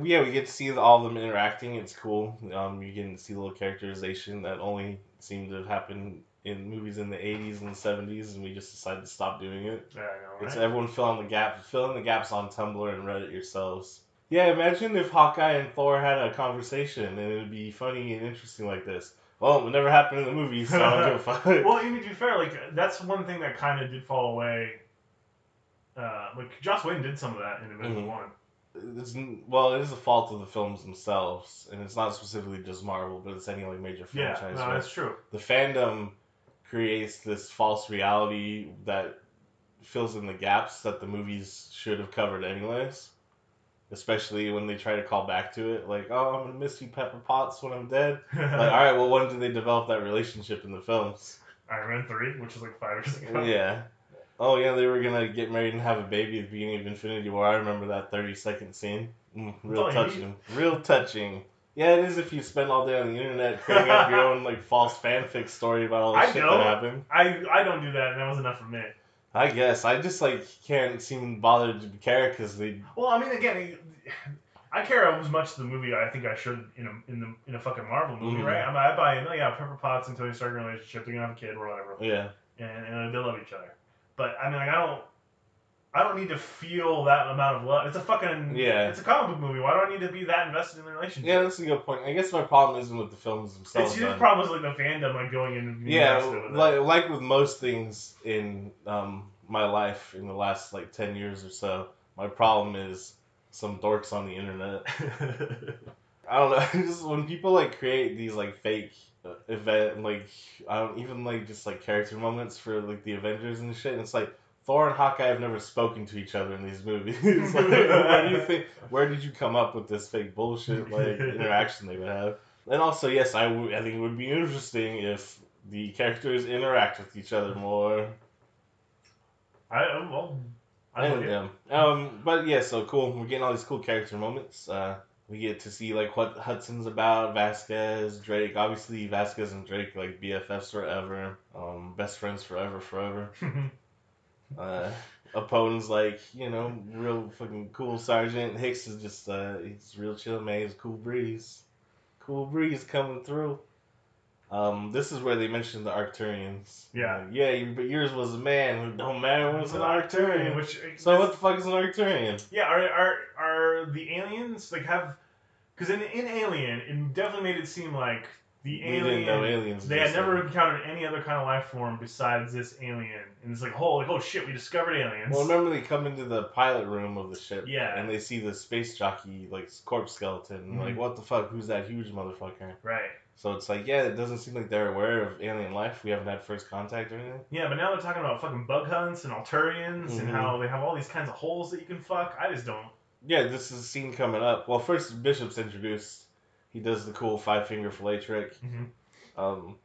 Yeah, we get to see all of them interacting. It's cool. Um, you get to see little characterization that only seemed to happen in movies in the '80s and '70s, and we just decided to stop doing it. Yeah, I know, It's everyone fill in the gap. Fill in the gaps on Tumblr and Reddit yourselves. Yeah, imagine if Hawkeye and Thor had a conversation and it would be funny and interesting like this. Well, it never happened in the movies, so I don't give a fuck. well, I mean, to be fair, like that's one thing that kind of did fall away. Uh, like Joss Whedon did some of that in Division Mhm. One. It's well, it is a fault of the films themselves, and it's not specifically just Marvel, but it's any like major Yeah, franchise. no, that's true. the fandom creates this false reality that fills in the gaps that the movies should have covered anyways. Especially when they try to call back to it, like, "Oh, I'm gonna miss you, Pepper Potts, when I'm dead." Like, all right, well, when did they develop that relationship in the films? Iron Man three, which is like five years ago. Yeah. Oh yeah, they were gonna get married and have a baby at the beginning of Infinity War. I remember that thirty second scene. Mm, real you touching. Real touching. Yeah, it is if you spend all day on the internet creating up your own like false fanfic story about all the I shit don't. that happened. I I don't do that, and that was enough for me. I guess I just like can't seem bothered to care because they. Well, I mean, again, I care as much the movie I think I should in a in the in a fucking Marvel movie, Mhm. right? I, mean, I buy in. Oh, yeah, Pepper Potts and Tony Stark a relationship. They're gonna have a kid or whatever, Yeah. and, and they love each other. But I mean, like, I don't. I don't need to feel that amount of love. It's a fucking Yeah. It's a comic book movie. Why do I need to be that invested in the relationship? Yeah, that's a good point. I guess my problem isn't with the films themselves. It's your problem is like the fandom, like going in. And Yeah, like like with most things in um, my life in the last like ten years or so, my problem is some dorks on the internet. I don't know. Just when people like create these like fake event, like I don't even like just like character moments for like the Avengers and shit. And it's like Thor and Hawkeye have never spoken to each other in these movies. like, where do you think? Where did you come up with this fake bullshit like interaction they would have? And also, yes, I I think it would be interesting if the characters interact with each other more. I well, I And like it. Um, but yeah, so cool. We're getting all these cool character moments. Uh, we get to see like what Hudson's about, Vasquez, Drake. Obviously, Vasquez and Drake like BFFs forever, um, best friends forever, forever. Uh, Apone's like you know real fucking cool sergeant. Hicks is just uh, he's real chill man. He's a cool breeze, cool breeze coming through. Um, this is where they mentioned the Arcturians. Yeah. Uh, yeah, but yours was a man who don't matter what's an Arcturian. Which So what the fuck is an Arcturian? Yeah, are are are the aliens like have? Because in in Alien, it definitely made it seem like the We didn't know alien. aliens. They had never encountered any other kind of life form besides this alien, and it's like, oh, like oh shit, we discovered aliens. Well, remember they come into the pilot room of the ship. Yeah. And they see the space jockey like corpse skeleton. and Like what the fuck? Who's that huge motherfucker? right. So it's like yeah, it doesn't seem like they're aware of alien life. We haven't had first contact or anything. Yeah, but now they're talking about fucking bug hunts and Arcturians Mhm. and how they have all these kinds of holes that you can fuck. I just don't. Yeah, this is a scene coming up. Well, first Bishop's introduced. He does the cool five finger fillet trick. Mhm. Um,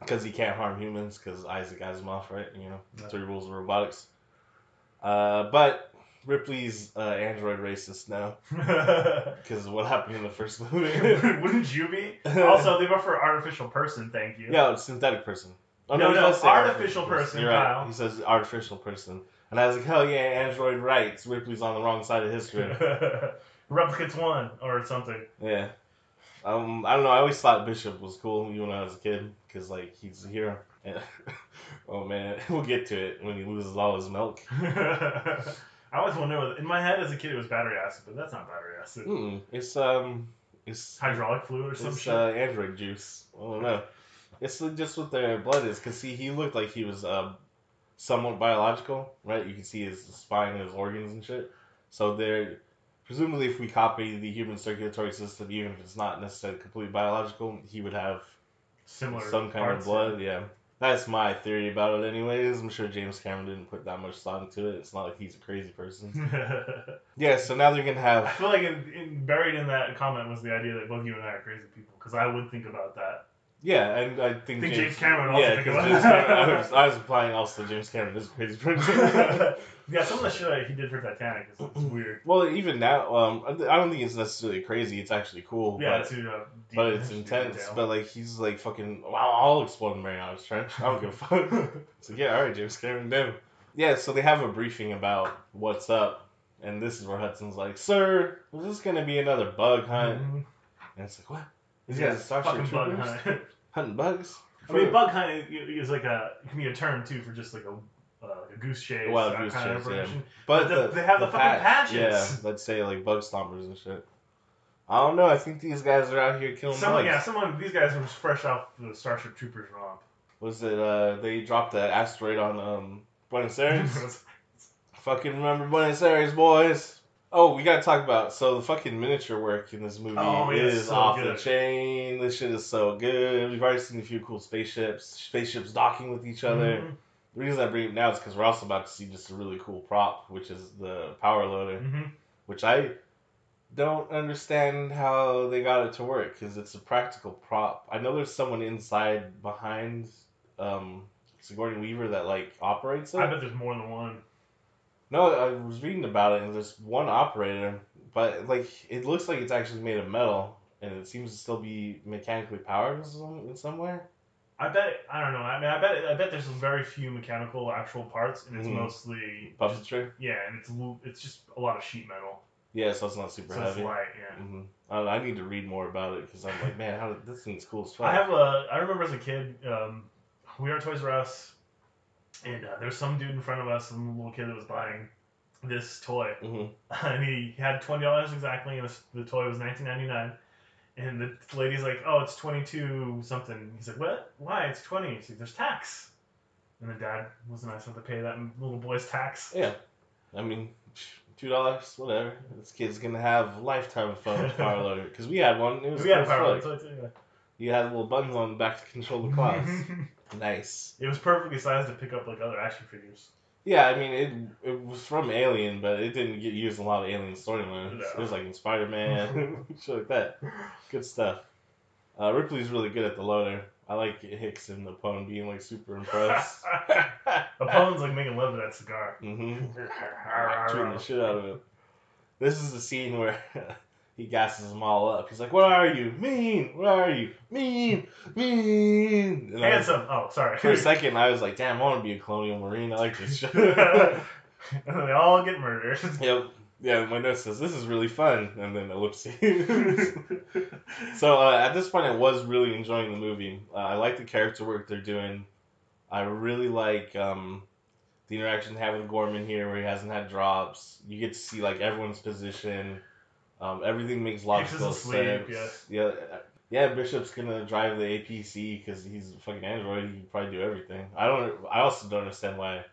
because he can't harm humans. Because Isaac Asimov, right? You know, Yeah. three rules of robotics. Uh, but Ripley's uh, android racist now because what happened in the first movie. Wouldn't you be? Also, they prefer artificial person. Thank you. yeah, synthetic person. Oh, No, no, does say artificial person, You're right. Kyle. He says artificial person, and I was like, hell yeah, android rights. Ripley's on the wrong side of history. Replicates one or something. Yeah. Um, I don't know. I always thought Bishop was cool even when I was a kid because like he's a hero. And, oh man, we'll get to it when he loses all his milk. I always wonder. In my head as a kid, it was battery acid, but that's not battery acid. Mm, it's um, it's Hydraulic fluid or some it's shit. uh, android juice. I don't know. It's just what their blood is. Cause see, he looked like he was uh, somewhat biological, right? You can see his spine and his organs and shit. So they're presumably, if we copy the human circulatory system, even if it's not necessarily completely biological, he would have Similar. some kind of blood. Yeah. That's my theory about it, anyways. I'm sure James Cameron didn't put that much thought into it. It's not like he's a crazy person. yeah. Yeah, so now they're gonna have. I feel like in, in, buried in that comment was the idea that both you and I are crazy people, because I would think about that. Yeah, and I think, think James Cameron also yeah, think 'cause about James. Cameron, I, was, I was implying also James Cameron is crazy yeah, some of the shit that he did for Titanic is it's weird. well, even now, um, I don't think it's necessarily crazy. It's actually cool. Yeah, but, to uh, deep- but it's intense. detail. But like he's like fucking. Wow, I'll explode the Marianas Trench. I don't give a fuck. so yeah, all right, James Cameron, damn. Yeah, so they have a briefing about what's up, and this is where Hudson's like, "Sir, was this gonna be another bug hunt?" Mhm. And it's like, "What? These Yeah, are Starship fucking bug Troopers hunt. hunting bugs?" I mean, bug hunting is like a can be a term too for just like a, uh, a goose chase. Wild that goose kind of chase, yeah. information. But the- the, they have the fucking patch, patches. Yeah, let's say like bug stompers and shit. I don't know. I think these guys are out here killing Someone, bugs. yeah, someone. These guys are just fresh off the Starship Troopers romp. Was it? uh They dropped that asteroid on um Buenos Aires. Fucking remember Buenos Aires, boys. Oh, we gotta talk about so the fucking miniature work in this movie Oh, is so off the chain. This shit is so good. We've already seen a few cool spaceships, spaceships docking with each other. Mhm. The reason I bring it now is because we're also about to see just a really cool prop, which is the power loader, Mhm. which I don't understand how they got it to work because it's a practical prop. I know there's someone inside behind um, Sigourney Weaver that like operates it. I bet there's more than one. No, I was reading about it, and there's one operator, but like it looks like it's actually made of metal, and it seems to still be mechanically powered in some, in some way. I bet I don't know. I mean, I bet I bet there's very few mechanical actual parts, and it's Mhm. mostly Puppetry. yeah, and it's it's just a lot of sheet metal, Yeah, so it's not super so it's heavy. light. Yeah. hmm I, know, I need to read more about it because I'm like, man, how did, this thing's cool as fuck. I have a. I remember as a kid, um, we were at Toys R Us, and uh, there was some dude in front of us, some little kid that was buying this toy, hmm and he had twenty dollars exactly, and the, toy was nineteen ninety nine. And the lady's like, "Oh, it's twenty two something." He's like, "What? Why? It's 20 She's like, "There's tax." And the dad was nice enough to pay that little boy's tax. Yeah, I mean, two dollars, whatever. This kid's gonna have lifetime of fun with power loader because we had one. It was We had a power too. You had little buttons on the back to control the claws. Nice. it was perfectly sized to pick up like other action figures. Yeah, I mean it. It was from Alien, but it didn't get used in a lot of Alien storylines. No. It was like in Spider Man, shit like that. Good stuff. Uh, Ripley's really good at the loader. I like Hicks and Apone being like super impressed. Apone's like making love to that cigar. mm-hmm. Chewing the shit out of it. This is the scene where he gasses them all up. He's like, "What are you? Mean? What are you? Mean? Mean?" And I was- Handsome. Oh, sorry. for a second, I was like, "Damn, I want to be a colonial marine. I like this shit." and then they all get murdered. Yep. Yeah, my note says this is really fun, and then ellipses. so uh, at this point, I was really enjoying the movie. Uh, I like the character work they're doing. I really like um, the interaction they have with Gorman here, where he hasn't had drops. You get to see like everyone's position. Um, everything makes logical sense. Yeah. uh, Yeah, Bishop's gonna drive the APC because he's a fucking android. He can probably do everything. I don't. I also don't understand why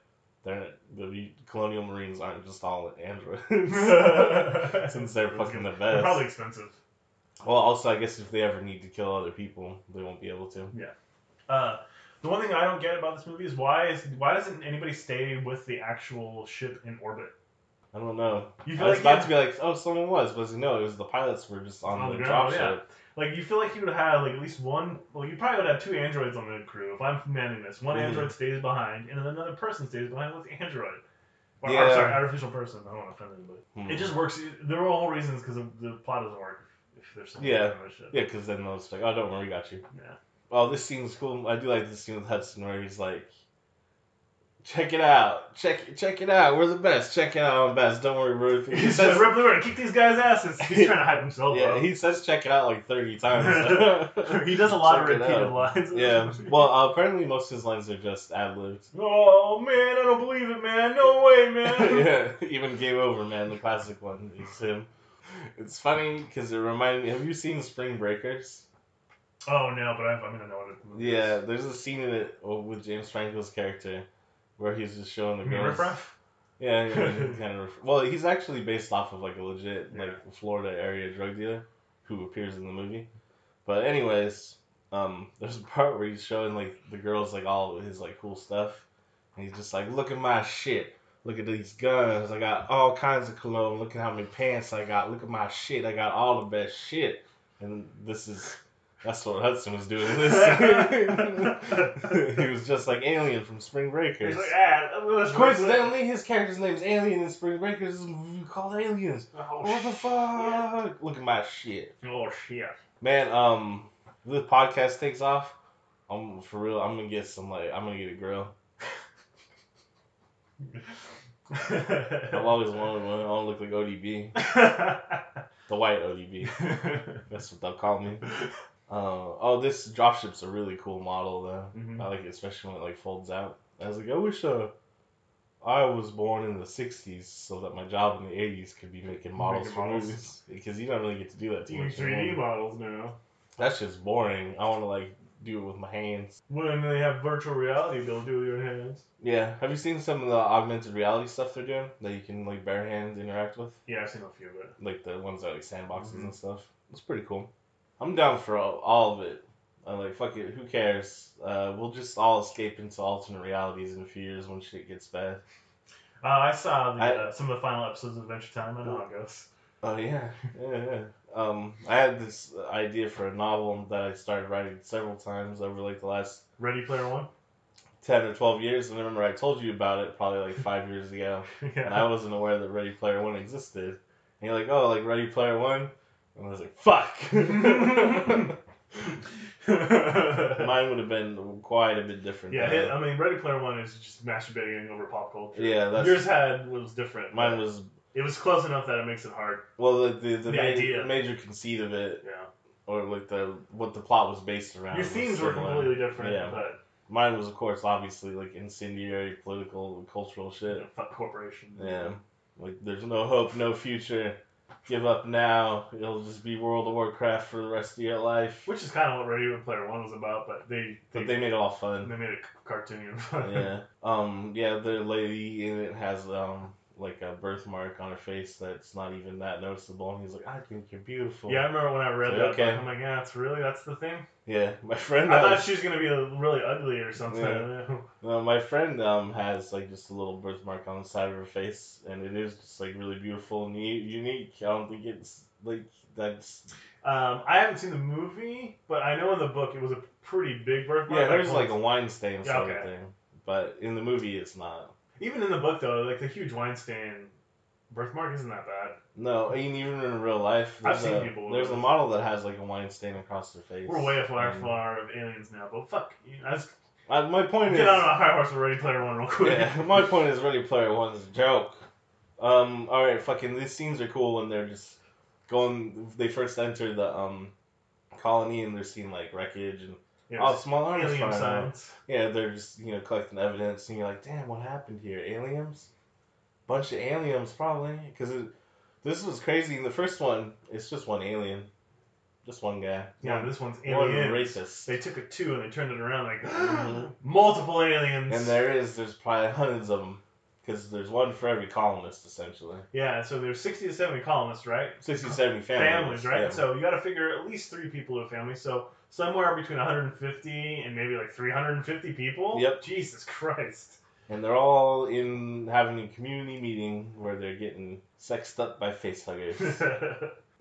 they're the Colonial Marines aren't just all androids. Since they're fucking the They're best. probably expensive. Well, also, I guess if they ever need to kill other people, they won't be able to. Uh, the one thing I don't get about this movie is why is why doesn't anybody stay with the actual ship in orbit? I don't know. You I was like about to be like, oh, someone was, but no, it was the pilots were just on, On the, the drop ground, ship. Like you feel like you would have like at least one. Well, you probably would have two androids on the crew. If I'm manning this, one Mhm. android stays behind, and then another person stays behind with the android. Or, or, Yeah. sorry, artificial person. I don't want to offend anybody. Hmm. It just works. There are all reasons because the plot doesn't work if, there's Yeah. on the ship. Yeah, because then they'll just like, oh, don't worry, we got you. Yeah. Well, this scene's cool. I do like this scene with Hudson where he's like, check it out, check check it out. We're the best. Check it out, I'm best. Don't worry, Ruth. He He says, says, "Ripley, we're gonna kick these guys' asses." He's trying to hype himself yeah, up. he says check it out like thirty times. he does a lot of Check it repeated lines. yeah. Well, uh, apparently most of his lines are just ad libbed. Oh man, I don't believe it, man. No way, man. yeah, even Game Over, man, the classic one is him. It's funny because it reminded me. Have you seen Spring Breakers? Oh no, but I, I mean I know what it movie Yeah, there's a scene in it uh, with James Franco's character where he's just showing the girls. Riff Raff? Yeah, kind of. Well, he's actually based off of like a legit Yeah. like Florida area drug dealer who appears in the movie. But anyways, um, there's a part where he's showing like the girls like all of his like cool stuff, and he's just like, "Look at my shit. Look at these guns. I got all kinds of cologne. Look at how many pants I got. Look at my shit. I got all the best shit." And this is. That's what Hudson was doing in this he was just like Alien from Spring Breakers. He's like, ah, let's Coincidentally, his character's name's Alien in Spring Breakers. is called Aliens. Oh, What the shit. fuck? Look at my shit, Oh shit. man. Um, this podcast takes off, I'm for real. I'm gonna get some like I'm gonna get a grill. I've always wanted one. I to look like ODB, the white ODB. That's what they'll call me. Uh, oh, this dropship's a really cool model though. Mhm. I like it, especially when it like folds out. I was like, I wish uh, I was born in the '60s so that my job in the '80s could be making models for movies because you don't really get to do that too much. 3D anymore. models now. That's just boring. I want to like do it with my hands. When they have virtual reality, they'll do it with your hands. Yeah. Have you seen some of the augmented reality stuff they're doing that you can like bare hands interact with? Yeah, I've seen a few of it. Like the ones that are like sandboxes Mhm. and stuff. It's pretty cool. I'm down for all, all of it. I'm like, fuck it, who cares? Uh, we'll just all escape into alternate realities in a few years when shit gets bad. Uh, I saw the, I- uh, some of the final episodes of Adventure Time. I know how it goes. Oh yeah, yeah, yeah. Um, I had this idea for a novel that I started writing several times over like the last Ready Player One. ten or twelve years, and I remember I told you about it probably like five years ago, and I wasn't aware that Ready Player One existed. And you're like, oh, like Ready Player One, and I was like, fuck. Mine would have been quite a bit different. yeah, though. hit, I mean, Ready Player One is just masturbating over pop culture. Yeah, that's- yours had was different. Mine was It was close enough that it makes it hard. well, the the, the, The ma- idea. major conceit of it, Yeah, or like the what the plot was based around. your themes were completely different. Yeah. but Mine was, of course, obviously like incendiary, political, cultural you shit. know, fuck corporations. Yeah. Like, there's no hope, no future. Give up now. It'll just be World of Warcraft for the rest of your life. Which is kind of what Ready Player One was about, but they But they made it all fun. they made it cartoony and fun. yeah. Um. Yeah. The lady in it has um like a birthmark on her face that's not even that noticeable, and he's like, "I think you're beautiful." Yeah, I remember when I read So, that. okay. book, I'm like, yeah, that's really that's the thing. Yeah. My friend. I thought Has, she was gonna be a, really ugly or something. Yeah. no, my friend um has like just a little birthmark on the side of her face, and it is just like really beautiful and unique. I don't think it's like that's Um, I haven't seen the movie, but I know in the book it was a pretty big birthmark. Yeah, there's like a wine stain Yeah, sort okay. of thing, but in the movie it's not. even in the book though, like the huge wine stain birthmark isn't that bad. No, and even in real life, I've there's seen a, people with There's a it. model that has like a wine stain across their face. We're way far and- far of aliens now, but fuck, you my point get is, on a high horse with Ready Player One real quick. yeah, my point is, Ready Player One's a joke. Um, all right, fucking these scenes are cool when they're just going. They first enter the um colony and they're seeing like wreckage and Yeah, oh, small arms alien flying around. science. Yeah, they're just you know collecting evidence, and you're like, damn, what happened here? Aliens? Bunch of aliens, probably. Because this was crazy. In the first one, it's just one alien, just one guy. Yeah, this one's one alien. racist. They took a two and they turned it around like multiple aliens. And there is, there's probably hundreds of them, because there's one for every colonist essentially. yeah, so there's 60 to 70 colonists, right? 60, to 70 families. families, right? yeah. So you got to figure at least three people in a family. So somewhere between 150 and maybe like 350 people. Yep. Jesus Christ. And they're all in having a community meeting where they're getting sexed up by face huggers.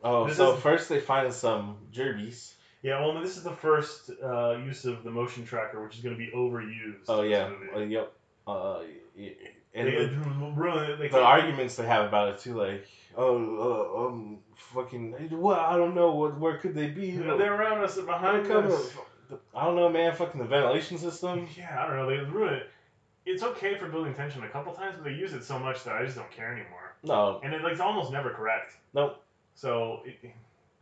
Oh, This so is- first they find some gerbies. yeah, well, this is the first uh, use of the motion tracker, which is going to be overused. Oh in this yeah, movie. uh, yep. Uh, y- and They, the, it. They the can't- arguments they have about it too, like, oh, uh, um, fucking, well, I don't know, what, where could they be? You know, they're around us, they're behind come us. the- I don't know, man. Fucking the ventilation system. Yeah, I don't know. They ruin it. It's okay for building tension a couple times, but they use it so much that I just don't care anymore. No, And it, like, it's almost never correct. Nope. So, it,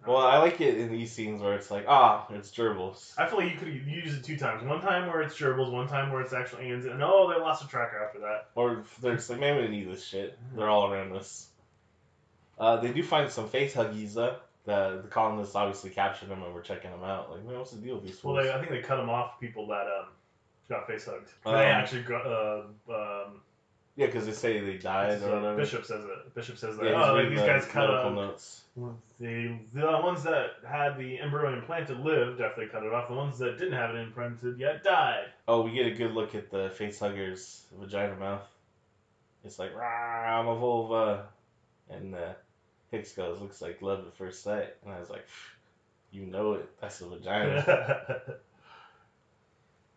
well, I like it in these scenes where it's like, ah, it's gerbils. I feel like you could use it two times. One time where it's gerbils, one time where it's actual aliens, and oh, they lost a tracker after that. Or they're just like, man, we need this shit. They're all around us. Uh, they do find some face huggies though. The the colonists obviously captured them and were checking them out. Like, man, what's the deal with these Well, fools? they, I think they cut them off people that um, got face hugged. Um, they actually got, uh, um, yeah, because they say they died or whatever. Bishop says it. Bishop says that. Yeah, oh, like, these the guys cut medical um, notes. the the ones that had the embryo implanted lived after they cut it off. The ones that didn't have it implanted yet died. Oh, we get a good look at the face hugger's vagina mouth. It's like, Rah, I'm a vulva. And uh, Hicks goes, looks like love at first sight. And I was like, you know it. That's a vagina.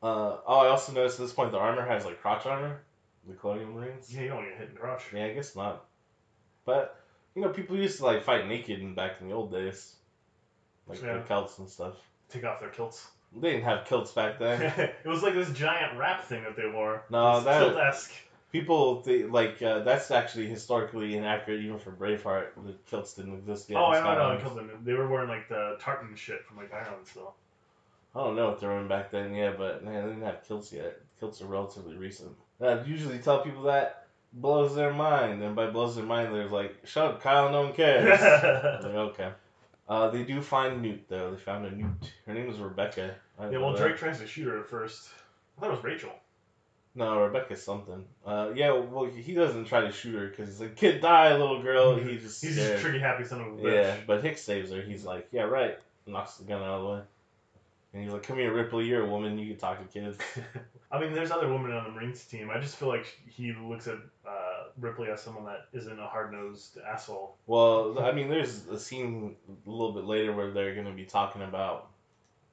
uh, oh, I also noticed at this point the armor has like crotch armor. The Colonial Marines. yeah, you don't get hit in the crotch. Yeah, I guess not. But, you know, people used to like fight naked in back in the old days. Like Yeah. the Celts and stuff. Take off their kilts. They didn't have kilts back then. it was like this giant wrap thing that they wore. No, that- kilt-esque. People think like uh, that's actually historically inaccurate even for Braveheart. The kilts didn't exist yet. Oh, I know, I know, Scotland. I killed them. They were wearing like the tartan shit from like Ireland still. I don't know what they were in back then, yeah, but man, they didn't have kilts yet. Kilts are relatively recent. I usually tell people that blows their mind, and by blows their mind, they're like, "Shut up, Kyle, no one cares." Like, okay. Uh, they do find Newt though. They found a Newt. Her name is Rebecca. I Yeah, well, that. Drake tries to shoot her at first. I thought it was Rachel. No, Rebecca's something. Uh, yeah. Well, he doesn't try to shoot her because he's like, "Kid, die, little girl." He just He's scared. just a tricky, happy son of a bitch. Yeah, but Hicks saves her. He's like, "Yeah, right." Knocks the gun out of the way. And he's like, "Come here, Ripley. You're a woman. You can talk to kids." I mean, there's other women on the Marines team. I just feel like he looks at uh, Ripley as someone that isn't a hard nosed asshole. Well, I mean, there's a scene a little bit later where they're gonna be talking about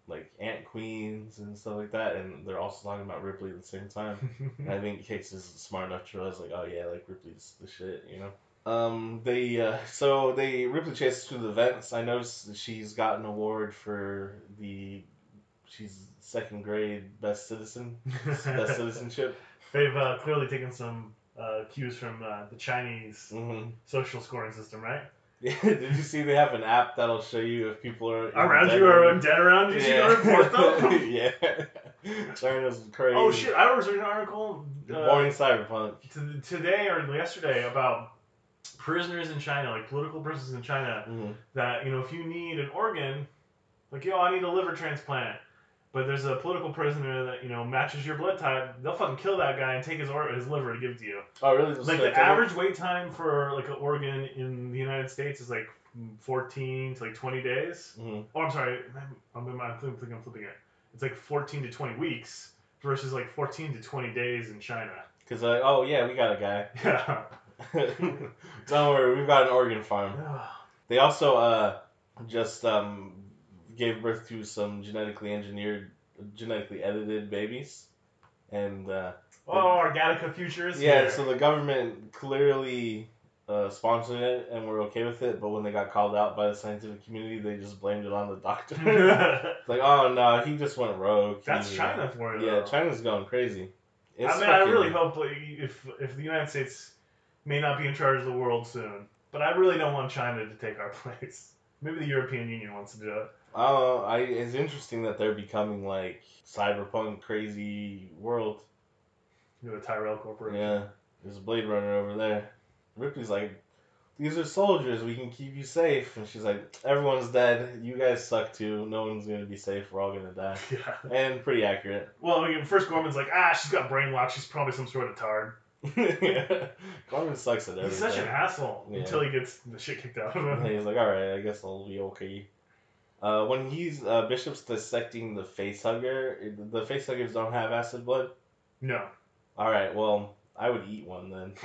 like ant queens and stuff like that, and they're also talking about Ripley at the same time. And I think Hicks is smart enough to realize like, oh yeah, like Ripley's the shit, you know. Um, they uh, so they Ripley chases through the vents. I noticed that she's got an award for the she's second grade best citizen best citizenship. They've uh, clearly taken some uh, cues from uh, the Chinese hmm social scoring system, right? Yeah, did you see they have an app that'll show you if people are Around you or- dead around you, Yeah. report them. yeah. China's crazy. oh shit! I was reading an article uh, Boring cyberpunk. today or yesterday about prisoners in China, like political prisoners in China, Mhm. that you know if you need an organ, like yo, I need a liver transplant, but there's a political prisoner that you know matches your blood type, they'll fucking kill that guy and take his or- his liver to give it to you. Oh really? Just Like the average wait time for like an organ in the United States is like 14 to like 20 days. Mhm. Oh, I'm sorry, I'm, I'm, I'm thinking I'm flipping it. It's like 14 to 20 weeks versus like 14 to 20 days in China. Cause like, oh yeah, we got a guy. Yeah. Don't worry, we've got an organ farm. They also uh, just um, gave birth to some genetically engineered, genetically edited babies, and uh, oh, Organica Futures. yeah, here. so the government clearly uh, sponsored it and were okay with it, but when they got called out by the scientific community, they just blamed it on the doctor. Like, oh no, he just went rogue. That's He- China for you. Yeah, though. China's going crazy. It's I mean, I really hope if if the United States may not be in charge of the world soon, but I really don't want China to take our place. Maybe the European Union wants to do it. Oh, I it's interesting that they're becoming like cyberpunk crazy world. You know, the Tyrell Corporation. Yeah, there's a Blade Runner over there. Ripley's like, these are soldiers. We can keep you safe. And she's like, everyone's dead. You guys suck too. No one's gonna be safe. We're all gonna die. Yeah. And pretty accurate. Well, I mean, first Gorman's like, ah, she's got brainwashed. She's probably some sort of tard. yeah. Gorman sucks at everything. He's such an asshole Yeah. until he gets the shit kicked out of him. And he's like, all right, I guess I'll be okay. Uh, when he's uh, Bishop's dissecting the face hugger, the face huggers don't have acid blood. No. All right, well, I would eat one then.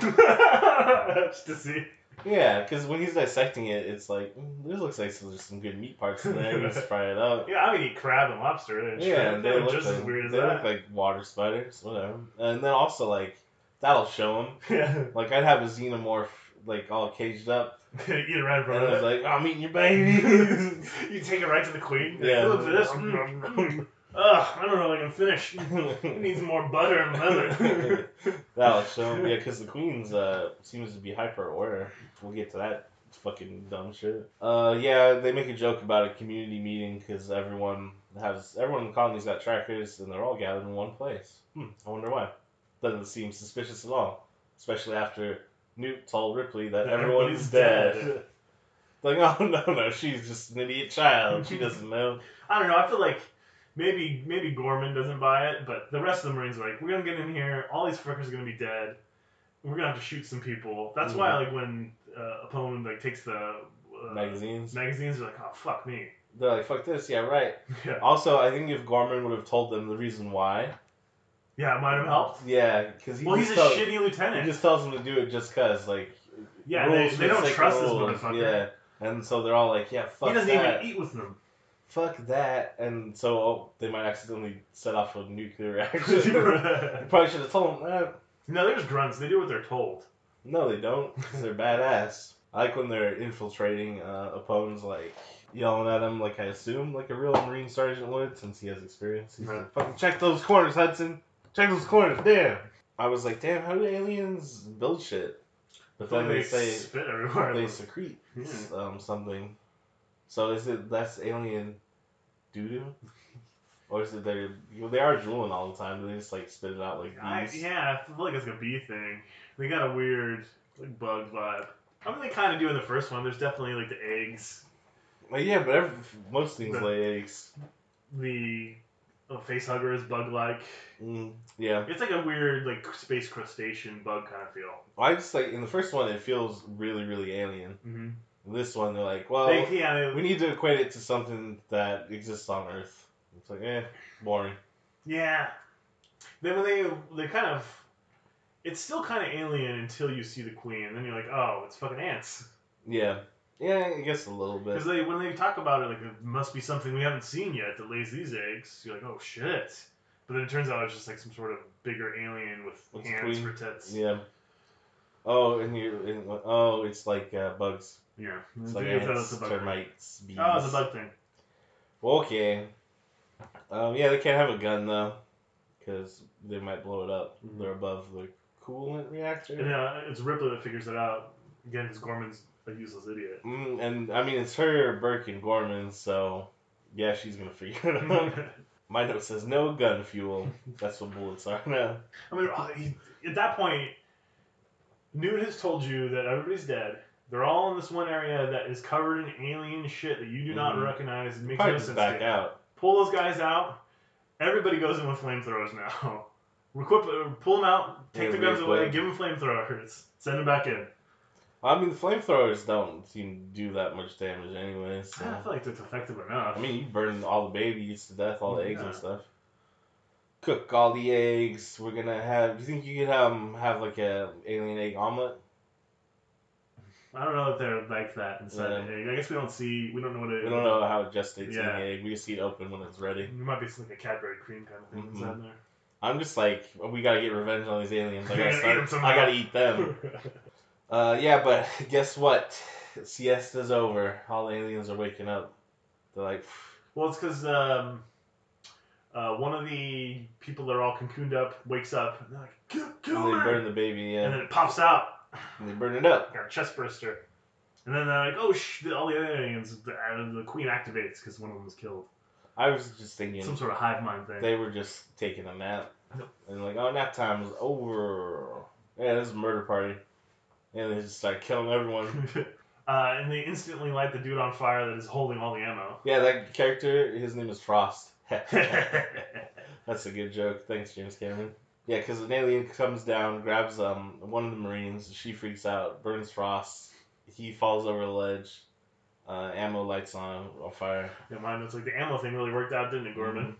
Just to see. Yeah, because when he's dissecting it, it's like mm, this looks like there's some good meat parts in there. Just fry it up. Yeah, I would eat crab and lobster and Yeah, shrimp. They look just like, as weird as they that. look like water spiders, whatever. And then also like that'll show him. Yeah. Like I'd have a xenomorph like all caged up, eat it right in and front I was of it. like, I'm eating your baby. you take it right to the queen. Yeah. Look at this. Mm, mm. Ugh, I don't know if I can finish. It needs more butter and leather. That'll show him. Yeah, because the queen's uh seems to be hyper aware. We'll get to that fucking dumb shit. Uh, yeah, they make a joke about a community meeting because everyone has everyone in the colony's got trackers and they're all gathered in one place. Hmm, I wonder why. Doesn't seem suspicious at all, especially after Newt told Ripley that everyone's dead. like, oh no, no, she's just an idiot child. She doesn't know. I don't know. I feel like maybe maybe Gorman doesn't buy it, but the rest of the Marines are like, we're gonna get in here. All these fuckers are gonna be dead. We're gonna have to shoot some people. That's why, like, when uh, Apone like takes the uh, Magazines. magazines, are like, oh fuck me. They're like, fuck this. Yeah, right. Yeah, Also, I think if Gorman would have told them the reason why, yeah, it might have helped. yeah, because he Well, he's just a tells, shitty he just tells them to do it just cause, like, yeah, they, rules they don't trust this motherfucker. Yeah, and so they're all like, yeah, fuck that. he doesn't that, even eat with them. fuck that, and so oh, they might accidentally set off a nuclear reaction. you probably should have told them that. no, they're just grunts. They do what they're told. No, they don't, because they're badass. I like when they're infiltrating uh, Apone's, like yelling at them, like I assume, like a real Marine sergeant would, since he has experience. He's Right. like, "Fucking check those corners, Hudson. Check those corners. Damn." I was like, "Damn, how do aliens build shit?" But then they say spit everywhere. they secrete Yeah. um, something. So is it that's alien doo doo? Or is it they they are drooling all the time? They just like spit it out like I, bees? yeah, I feel like it's like a bee thing. They got a weird like bug vibe. I mean, they kind of do in the first one. There's definitely like the eggs. But yeah, but every, most things The- lay eggs. The uh, face hugger is bug like. Mm, yeah. It's like a weird like space crustacean bug kind of feel. I just like in the first one, it feels really, really alien. Mm-hmm. In this one, they're like, well, they, yeah, they- we need to equate it to something that exists on Earth. It's like, eh, boring. yeah. Then when they they kind of, it's still kind of alien until you see the queen, and then you're like, oh, it's fucking ants. Yeah. Yeah, I guess a little bit. Because they when they talk about it, like it must be something we haven't seen yet that lays these eggs. You're like, oh shit. But then it turns out it's just like some sort of bigger alien with the hands for tits. Yeah. Oh, and you, and, oh, it's like uh, bugs. Yeah. It's like They thought ants, it's thing. termites, bees. Oh, it's a bug thing. Well, okay. Um, yeah, they can't have a gun though, because they might blow it up. Mhm. They're above the coolant reactor. And uh, it's Ripley that figures it out. Again, because Gorman's a useless idiot. Mm, and I mean, it's her, Burke, and Gorman, so yeah, she's gonna figure it out. My note says no gun fuel. That's what bullets are now. I mean, uh, at that point, Newt has told you that everybody's dead. They're all in this one area that is covered in alien shit that you do not Mhm. recognize. It makes Probably no sense. back to out. Pull those guys out. Everybody goes in with flamethrowers now. Equip, uh, pull them out. Take Yeah, the guns away. Give them flamethrowers. Send them back in. I mean, the flamethrowers don't seem to do that much damage anyway. So. I feel like it's effective enough. I mean, you burn all the babies to death, all the eggs and stuff. Cook all the eggs. We're gonna have. Do you think you could um have like a alien egg omelet? I don't know if they're like that inside Yeah. the egg. I guess we don't see. We don't know what it is. We don't know how it gestates in Yeah. the egg. We just see it open when it's ready. It might be like a Cadbury cream kind of thing Mhm. inside there. I'm just like, we gotta get revenge on these aliens. I gotta gotta eat 'em start. I gotta eat them. Uh, yeah, but guess what? Siesta's over. All the aliens are waking up. They're like, Well, it's because um, uh, one of the people that are all cocooned up wakes up and they're like, kill, kill and they her! burn the baby. Yeah, And then it pops out, and they burn it up. got a chest burster. And then they're like, oh, sh-, all the other aliens, the, uh, the queen activates because one of them was killed. I was just thinking. Some sort of hive mind thing. They were just taking a nap. Yep. And like, oh, nap time is over. Yeah, this is a murder party. And they just start killing everyone. uh, and they instantly light the dude on fire that is holding all the ammo. yeah, that character, his name is Frost. That's a good joke. Thanks, James Cameron. Yeah, because an alien comes down, grabs um one of the Marines. She freaks out, burns Frost. He falls over the ledge. Uh, ammo lights on on fire. yeah, mine was like the ammo thing really worked out, didn't it, Gorman?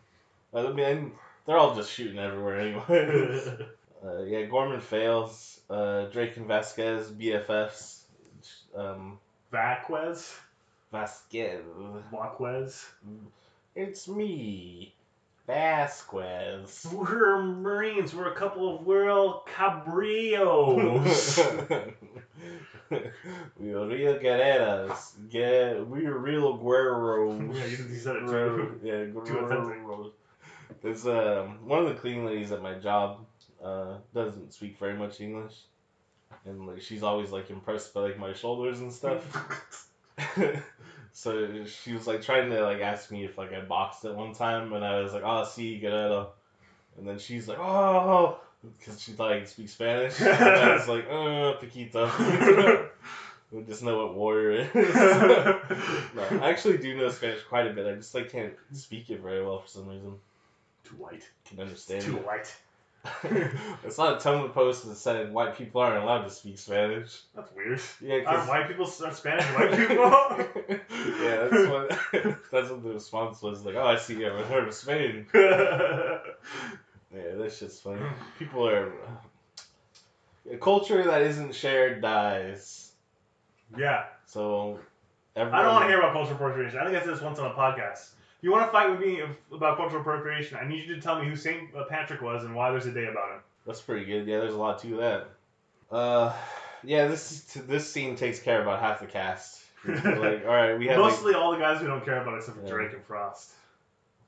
I mean, they're all just shooting everywhere anyway. Uh, yeah, Gorman fails. Uh, Drake and Vasquez, BFFs. Um, Vaquez? Vasquez. Vaquez? It's me, Vasquez. We're Marines. We're a couple of world cabrillos. we are real guerreras. Yeah, we are real guerreros. Yeah, you- said it too. Yeah, guerreros. There's um, one of the cleaning ladies at my job uh, doesn't speak very much English, and like she's always like impressed by like my shoulders and stuff. so she was like trying to like ask me if like I boxed at one time, and I was like, "Oh, sí, guerrero," and then she's like, "Oh," because she thought I could speak Spanish. and I was like, "Uh, poquito." we just know what warrior is. no, I actually do know Spanish quite a bit. I just like can't speak it very well for some reason. Too white. Can understand Too it. white. I saw a Tumblr post that said white people aren't allowed to speak Spanish. That's weird. Yeah, Are 'cause- white people are Spanish white people? yeah, that's what that's what the response was. Like, oh, I see you haven't heard of Spain. yeah, that's just funny. People are a culture that isn't shared dies. Yeah. So everyone, I don't want to hear about cultural appropriation. I think I said this once on a podcast. You want to fight with me about cultural appropriation, I need you to tell me who St. Patrick was and why there's a day about him. That's pretty good. Yeah, there's a lot to that. Uh, yeah, this this scene takes care of about half the cast. like, all right, we have like, Mostly all the guys we don't care about except for Yeah. Drake and Frost.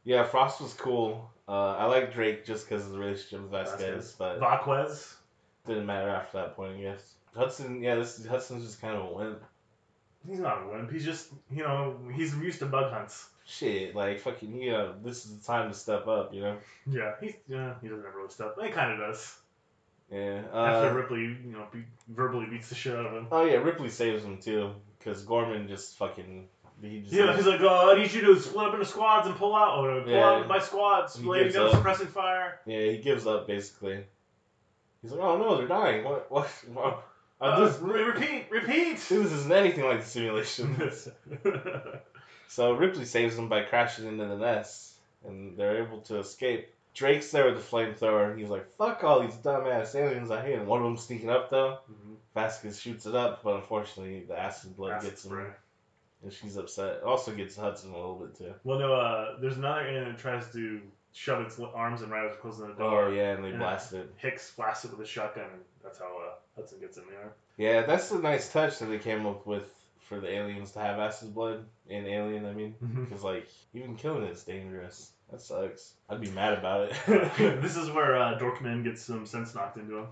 yeah, Frost was cool. Uh, I like Drake just because of the relationship with Vasquez, Vasquez. but Vaquez. didn't matter after that point, I guess. Hudson, yeah, this Hudson's just kind of a wimp. He's not a wimp. He's just, you know, he's used to bug hunts. Shit, like fucking, you know, this is the time to step up, you know. Yeah, he's yeah, he doesn't ever really stuff. He kind of does. Yeah. After Uh, Ripley, you know, be, verbally beats the shit out of him. oh yeah, Ripley saves him too, because Gorman just fucking He just Yeah, he's like, oh, I need you to split up into squads and pull out. Or pull Yeah. out my squads. He Lay gives suppressing fire. yeah, he gives up basically. He's like, oh no, they're dying. What? What? what? Uh, Uh, this, re- repeat, repeat. this isn't anything like the simulation. So Ripley saves them by crashing into the nest, and they're able to escape. Drake's there with the flamethrower, and he's like, "Fuck all these dumbass aliens I hate." And one of them sneaking up though. Vasquez shoots it up, but unfortunately the acid blood Acid gets him, spray. and she's upset. Also gets Hudson a little bit too. Well, no, uh, there's another alien that tries to shove its arms in right as closing the door. Oh yeah, and they Yeah. blast it. Hicks blasts it with a shotgun, and that's how uh, Hudson gets in there. Yeah, that's a nice touch that they came up with for the aliens to have acid blood in Alien. I mean, because like even killing it's dangerous. That sucks. I'd be mad about it. this is where uh, Dorkman gets some sense knocked into him.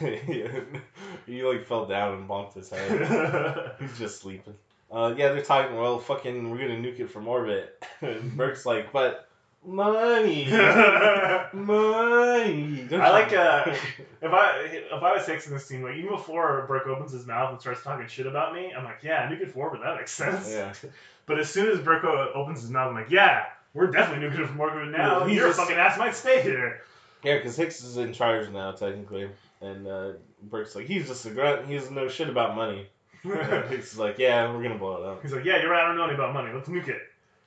he like fell down and bonked his head. He's just sleeping. Uh, yeah, they're talking. Well, fucking, we're gonna nuke it from orbit. Burke's like, but money, money. Don't I like, uh, if I if I was Hicks in this scene, like even before Burke opens his mouth and starts talking shit about me, I'm like, yeah, nuke it from orbit. That makes sense. yeah, But as soon as Burke opens his mouth, I'm like, yeah, we're definitely nuking it from orbit now. He Your fucking ass might stay here. yeah, because Hicks is in charge now technically, and uh, Burke's like, he's just a grunt. He doesn't know shit about money. Hicks is like, yeah, we're gonna blow it up. He's like, yeah, you're right. I don't know any about money. Let's nuke it.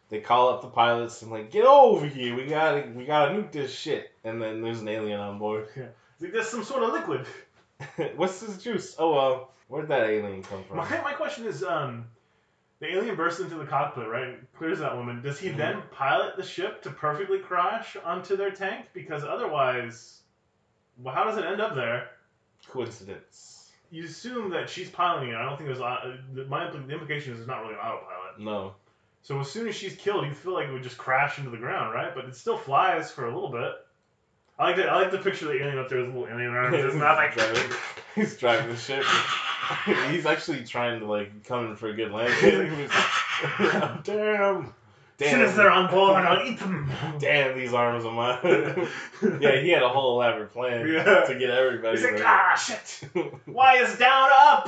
They call up the pilots and like, get over here. We gotta, we gotta nuke this shit. And then there's an alien on board. He's like, there's some sort of liquid. What's this juice? Oh well, where'd that alien come from? My, my question is, um, the alien bursts into the cockpit, right? Clears that woman. Does he Mhm. then pilot the ship to perfectly crash onto their tank? Because otherwise, well, how does it end up there? Coincidence? You assume that she's piloting it. I don't think there's. Uh, my the implication is there's not really an autopilot. No. So as soon as she's killed, you feel like it would just crash into the ground, right? But it still flies for a little bit. I like to, I like to picture the alien up there with a little alien arms. It's not like driving, he's driving the ship. he's actually trying to like come in for a good landing. Was- Damn. As soon as they're Damn. on board, I'll eat them. Damn these arms of mine. yeah, he had a whole elaborate plan Yeah. to get everybody. He's like, there. ah, shit. Why is down up?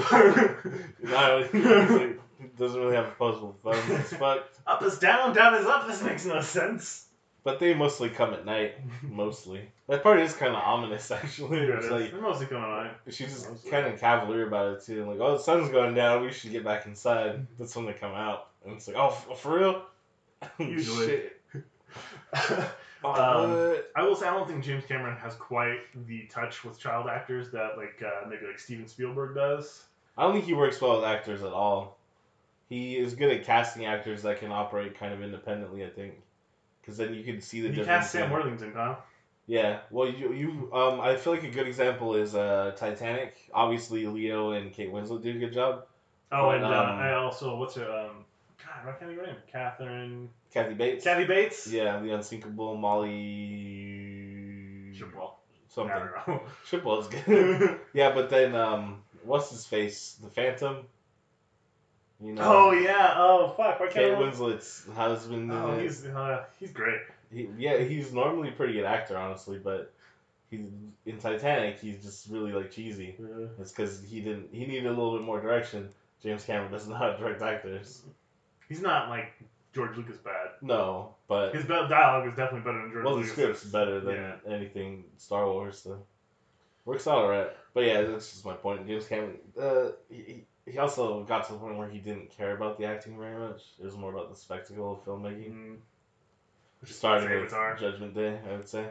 No, he's like, doesn't really have opposable thumbs. It's fucked. up is down, down is up. This makes no sense. But they mostly come at night. Mostly. That part is kind of ominous, actually. Yeah, It's like They're mostly coming on. she's just kind of cavalier about it too. Like, oh, the sun's going down. We should get back inside. That's when they come out, and it's like, oh, f- for real? Usually. Shit. Um? I will say I don't think James Cameron has quite the touch with child actors that like uh, maybe like Steven Spielberg does. I don't think he works well with actors at all. He is good at casting actors that can operate kind of independently. I think, because then you can see the He difference. cast Sam in- Worthington, Kyle. Yeah, well, you you um, I feel like a good example is uh Titanic. Obviously, Leo and Kate Winslet did a good job. Oh, But, and uh, um, I also what's her um, God, why can't think of her name? Catherine. Kathy Bates. Kathy Bates. Yeah, the unsinkable Molly. Shipwell. Something. I don't Shipwell's good. yeah, but then um, what's his face? The Phantom. You know. oh yeah. Oh fuck. Why can't Kate Winslet's husband. Oh, he's uh, he's great. He, yeah, he's normally a pretty good actor, honestly, but he's in Titanic. He's just really like cheesy. It's because he didn't. He needed a little bit more direction. James Cameron doesn't know how to direct actors. He's not like George Lucas bad. No, but His dialogue is definitely better than George well, the script's better than Yeah. anything Star Wars. So works out alright. But yeah, that's just my point. James Cameron. Uh, he, he also got to the point where he didn't care about the acting very much. It was more about the spectacle of filmmaking. Mm. Which his with. Judgment Day, I would say.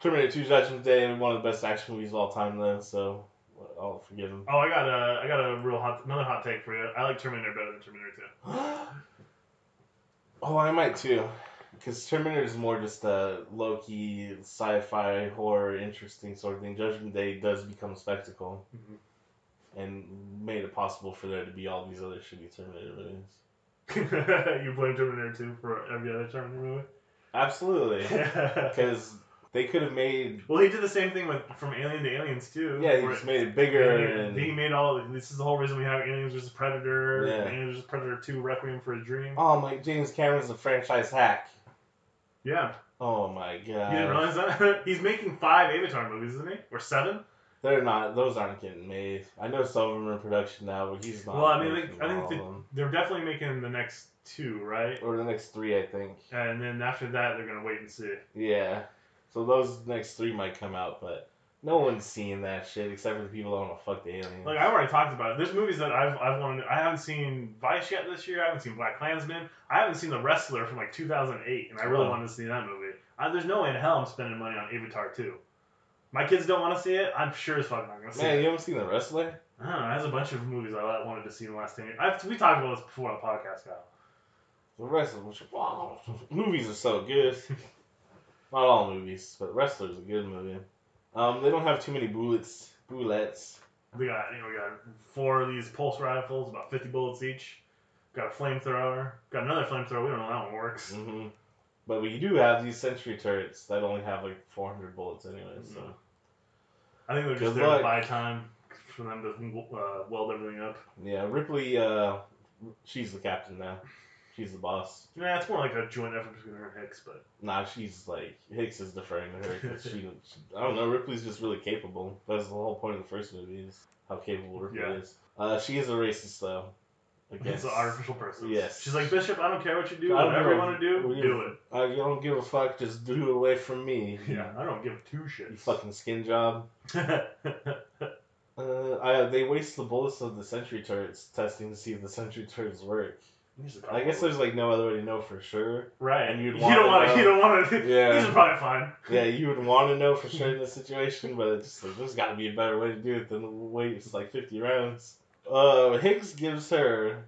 Terminator 2 Judgment Day, one of the best action movies of all time, though, so I'll forgive him. Oh, I got a, I got a real hot, another hot take for you. I like Terminator better than Terminator 2. oh, I might too. Because Terminator is more just a low key sci fi horror, interesting sort of thing. Judgment Day does become spectacle and made it possible for there to be all these other shitty Terminator movies. you blame Terminator 2 for every other Terminator movie? Absolutely. Because they could have made. well, he did the same thing with from Alien to Aliens too. Yeah, he just made it bigger and. he made all. This is the whole reason we have Aliens vs Predator. Yeah. Aliens vs Predator 2: Requiem for a Dream. Oh my, James Cameron's a franchise hack. Yeah, Oh my god. you didn't realize that? He's making five Avatar movies, isn't he? Or seven? They're not. Those aren't getting made. I know some of them are in production now, but he's not. Well, I mean, making I think the- They're definitely making the next two, right? or the next three, I think. And then after that, they're gonna wait and see. Yeah. So those next three might come out, but no one's seeing that shit except for the people that want to fuck the aliens. Like I've already talked about it. There's movies that I've I've wanted. I haven't seen Vice yet this year. I haven't seen Black Klansman. I haven't seen The Wrestler from like 2008, and I really Oh. wanted to see that movie. I, there's no way in hell I'm spending money on Avatar 2. My kids don't want to see it. I'm sure as fuck not gonna see Man, it. you haven't seen the wrestler? I don't know. There's a bunch of movies I wanted to see in the last 10 years. I've, we talked about this before on the podcast, Kyle. The wrestler, which wow, movies are so good. Not all movies, but Wrestler's a good movie. Um, they don't have too many bullets. Bullets. We got you know we got four of these pulse rifles, about 50 bullets each. Got a flamethrower. Got another flamethrower. We don't know how that one works. hmm But we do have these sentry turrets that only have like 400 bullets anyway. So Mhm. I think they're just there luck. to buy time for them to uh, weld everything up. yeah, Ripley. Uh, she's the captain now. She's the boss. Yeah, it's more like a joint effort between her and Hicks, but Nah, she's like Hicks is deferring to her she, she. I don't know. Ripley's just really capable. That's the whole point of the first movie is how capable Ripley Yeah. is. Uh, she is a racist though. It's Against, an artificial person. Yes. She's like Bishop. I don't care what you do. I don't Whatever you want to do, do it. I don't give a fuck. Just do it away from me. Yeah, I don't give two shits. You fucking skin job. Uh, I, they waste the bullets of the sentry turrets testing to see if the sentry turrets work. I guess there's like no other way to know for sure. right. and you'd wanna don't want to. You don't want to. Yeah. These are probably fine. Yeah, you would want to know for sure in this situation, but it's just like there's got to be a better way to do it than waste like 50 rounds. Uh, Hicks gives her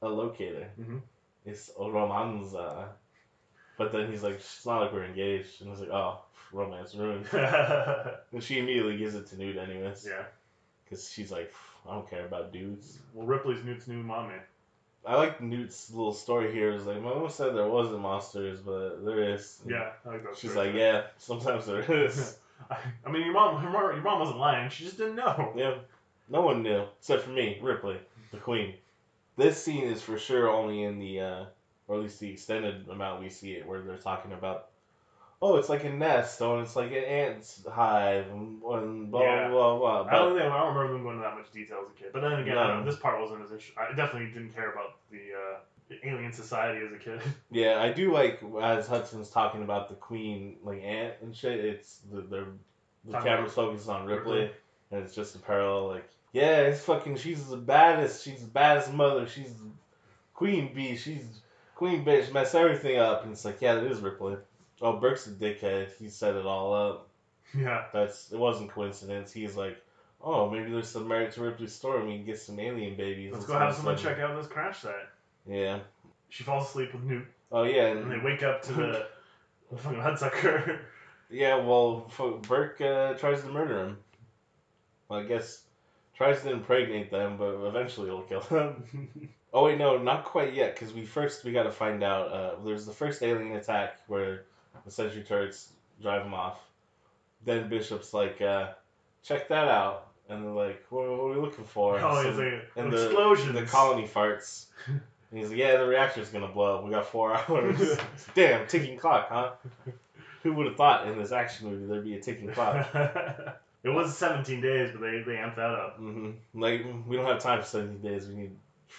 a locator. Mhm. It's a romanza, but then he's like, it's not like we're engaged, and I was like, oh, romance ruined. And she immediately gives it to Newt anyways, Yeah. because she's like, I don't care about dudes. Well, Ripley's Newt's new mommy. I like Newt's little story here. Is like, my mom said there wasn't monsters, but there is. Yeah, I like that. She's story, like, yeah, sometimes there is. I mean, your mom, her mom, your mom wasn't lying. She just didn't know. Yeah, no one knew except for me, Ripley, the queen. This scene is for sure only in the, uh, or at least the extended amount we see it, where they're talking about, oh, it's like a nest, oh, and it's like an ant's hive, and, and blah Yeah. blah blah. I But don't think I don't remember them going into that much detail as a kid. But then again, I No. this part wasn't as interesting. I definitely didn't care about the, uh, alien society as a kid. yeah, I do like as Hudson's talking about the queen, like ant and shit. It's the the, the camera's focused on Ripley, Ripley. and it's just a parallel, like, yeah, it's fucking. She's the baddest. She's the baddest mother. She's queen bee. She's queen bitch. Mess everything up, and it's like, yeah, that is Ripley. Oh, Burke's a dickhead. He set it all up. yeah. That's it wasn't coincidence. He's like, oh, maybe there's some merit to Ripley's story. and We can get some alien babies. Let's go have someone check out this crash site. Yeah. She falls asleep with Newt, Oh yeah, and they wake up to the fucking Hudsucker. yeah. Well, Burke uh, tries to murder him. Well, I guess tries to impregnate them, but eventually he'll kill them. Oh wait, no, not quite yet. Because we first we got to find out. Uh, there's the first alien attack where the sentry turrets drive them off. Then Bishop's like, uh, check that out, and they're like, what, what are we looking for? oh, So- like and the, the colony farts. And he's like, yeah, the reactor's gonna blow up. We got four hours. Damn, ticking clock, huh? Who would have thought in this action movie there'd be a ticking clock? It was 17 days, but they they amped that up. Mm-hmm. Like we don't have time for 17 days. We need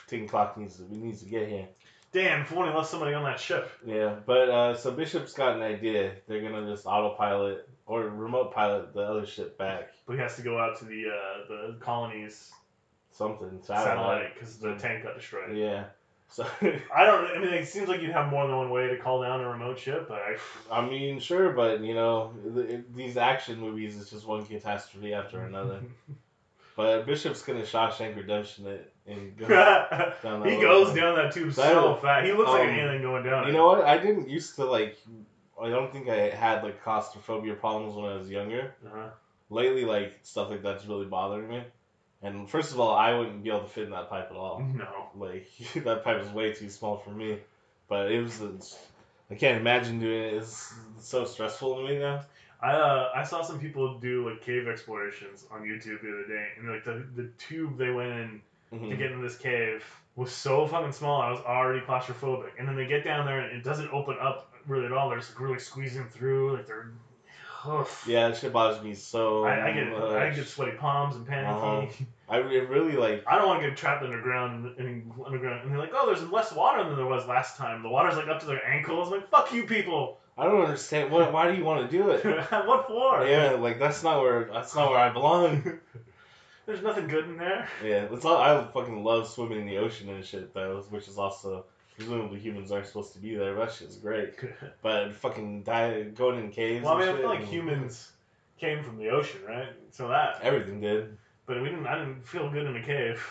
ticking clock needs to we needs to get here. Damn, if only left somebody on that ship. Yeah, but uh, so Bishop's got an idea. They're gonna just autopilot or remote pilot the other ship back. But he has to go out to the uh, the colony's Something satellite because the tank got destroyed. Yeah. So I don't. I mean, it seems like you'd have more than one way to call down a remote ship, but I, I mean, sure, but you know, th- these action movies is just one catastrophe after another. But Bishop's gonna Shawshank Redemption it and go down he goes down that tube That- so fast. He looks like an um, alien going down. You it. know what? I didn't used to like. I don't think I had like claustrophobia problems when I was younger. Uh-huh. Lately, like stuff like that's really bothering me. And first of all, I wouldn't be able to fit in that pipe at all. No. Like that pipe is way too small for me. But it was. I can't imagine doing it. It's so stressful to me now. I uh, I saw some people do like cave explorations on YouTube the other day, and like the the tube they went in to Mhm. get in this cave was so fucking small. I was already claustrophobic, and then they get down there and it doesn't open up really at all. They're just really squeezing through, like they're Oof. Yeah, that shit bothers me so I, I get much. I get sweaty palms and panicky. Uh-huh. I re- really like. I don't want to get trapped underground and underground and they're like, oh, there's less water than there was last time. The water's like up to their ankles. I'm like, fuck you people. I don't understand. What? Why do you want to do it? what for? Yeah, like that's not where that's not where I belong. There's nothing good in there. Yeah, that's all. I fucking love swimming in the ocean and shit though, which is also presumably humans aren't supposed to be there. That shit's great. But fucking die, going in caves. well, I mean, I feel like humans came from the ocean, right? So that. Everything did. But we didn't. I didn't feel good in a cave.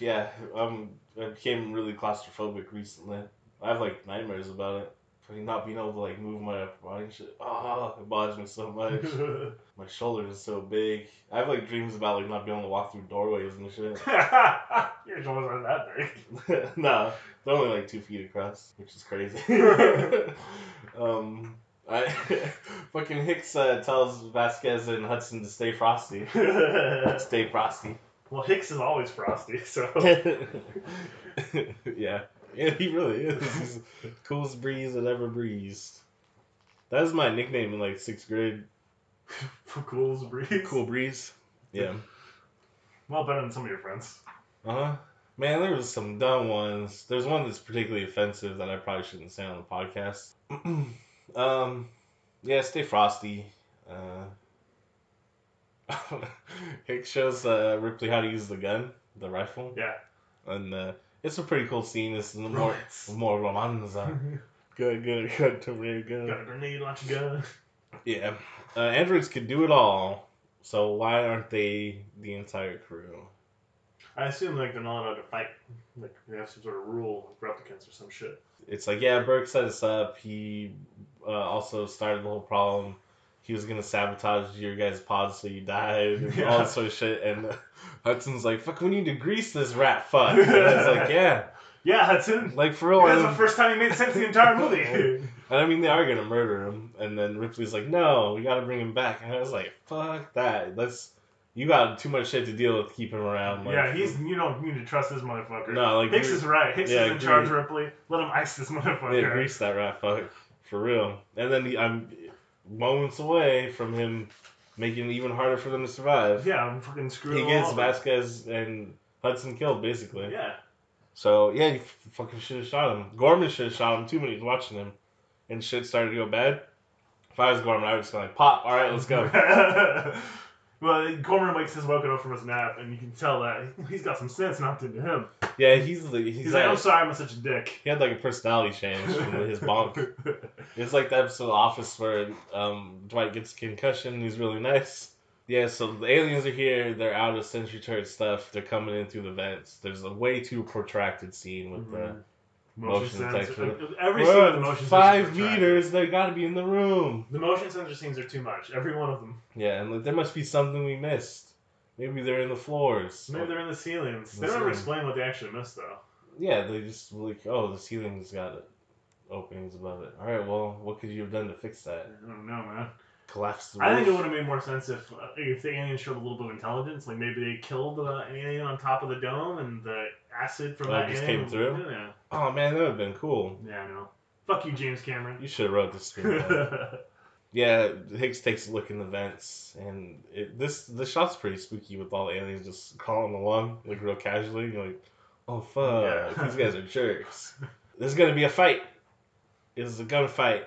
Yeah, um, I became really claustrophobic recently. I have like nightmares about it. Fucking not being able to like move my upper body and shit. Oh, it bothers me so much. my shoulders are so big. I have like dreams about like not being able to walk through doorways and shit. Your shoulders aren't that big. no, they're only like two feet across, which is crazy. um, I fucking Hicks uh, tells Vasquez and Hudson to stay frosty. Stay frosty. well, Hicks is always frosty, so. yeah, yeah, he really is. He's the coolest breeze that ever breezed. That was my nickname in like sixth grade. cool as breeze. Cool breeze. Yeah. Well, better than some of your friends. Uh huh. Man, there was some dumb ones. There's one that's particularly offensive that I probably shouldn't say on the podcast. um, yeah, stay frosty. Uh, Hicks shows uh, Ripley how to use the gun, the rifle, Yeah. and uh, it's a pretty cool scene. It's the more more romanza. Good, good, good. To me, Got a grenade launch gun. Yeah, uh, androids can do it all. So why aren't they the entire crew? I assume like they're not allowed to fight. Like they have some sort of rule, like replicants or some shit. it's like yeah burke set us up. He uh, also started the whole problem. He was gonna sabotage your guys pod so you died and all this sort of shit. And hudson's like fuck we need to grease this rat fuck. And I was like yeah. Yeah, Hudson. like for real That's the first time he made sense the entire movie. and i mean they are gonna murder him. And then ripley's like no we gotta bring him back. And i was like fuck that. Let's you got too much shit to deal with keep him around like, yeah, he's you don't need to trust this motherfucker. no like Hicks is right. Hicks yeah, is in agree. charge, Ripley. Let him ice this motherfucker. yeah, grease that rat fuck for real and then he, i'm moments away from him making it even harder for them to survive. Yeah, I'm fucking screwing He gets all. Vasquez and Hudson killed, basically. Yeah. So, yeah, he fucking should have shot him. Gorman should have shot him too when he was watching him. And shit started to go bad. If I was Gorman, I would just go like, pop, alright, let's go. well, Gorman wakes his woken up from his nap, and you can tell that he's got some sense knocked into him. yeah, he's he's, He's, like, that- I'm sorry, I'm such a dick. he had like a personality change from his bonk. It's like the episode of Office where um, Dwight gets concussion and he's really nice. Yeah, so the aliens are here. They're out of Sentry Turret stuff. They're coming in through the vents. There's a way too protracted scene with the Motion, Motion sensor. sensor. Every the motion five meters. They got to be in the room. The motion sensor scenes are too much. Every one of them. Yeah, and like, there must be something we missed. Maybe they're in the floors. Maybe they're in the ceilings. The They don't ever explain what they actually missed, though. Yeah, they just like, oh, the ceiling's got openings above it. All right, well, what could you have done to fix that? I don't know, man. Collapse the I think it would have made more sense if uh, if the aliens showed a little bit of intelligence. Like maybe they killed the alien on top of the dome, and the acid from Oh, that just alien came through? Yeah, Oh man, that would have been cool. yeah, I know. Fuck you, James Cameron. You should have wrote the screenplay. yeah, Hicks takes a look in the vents, and it, this the shot's pretty spooky with all the aliens just crawling along like real casually. You're like, oh fuck, Yeah. these guys are jerks. There's gonna be a fight. It's a gunfight.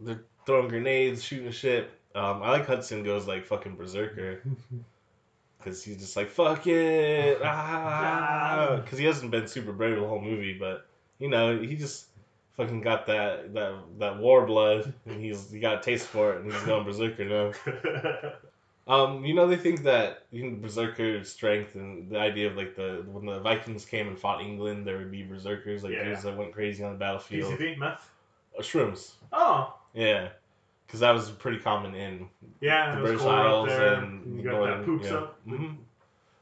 They're throwing grenades, shooting shit. Um, I like Hudson goes like fucking berserker because he's just like fuck it, ah, because he hasn't been super brave the whole movie, but you know he just fucking got that that that war blood and he's he got a taste for it and he's going berserker now. Um, you know they think that you know, berserker strength and the idea of like the when the Vikings came and fought England, there would be berserkers like Yeah. dudes that went crazy on the battlefield. PCP meth. Uh, shrooms, Oh, yeah, because that was pretty common in yeah. the British Isles and you got northern- that poops up. Mhm.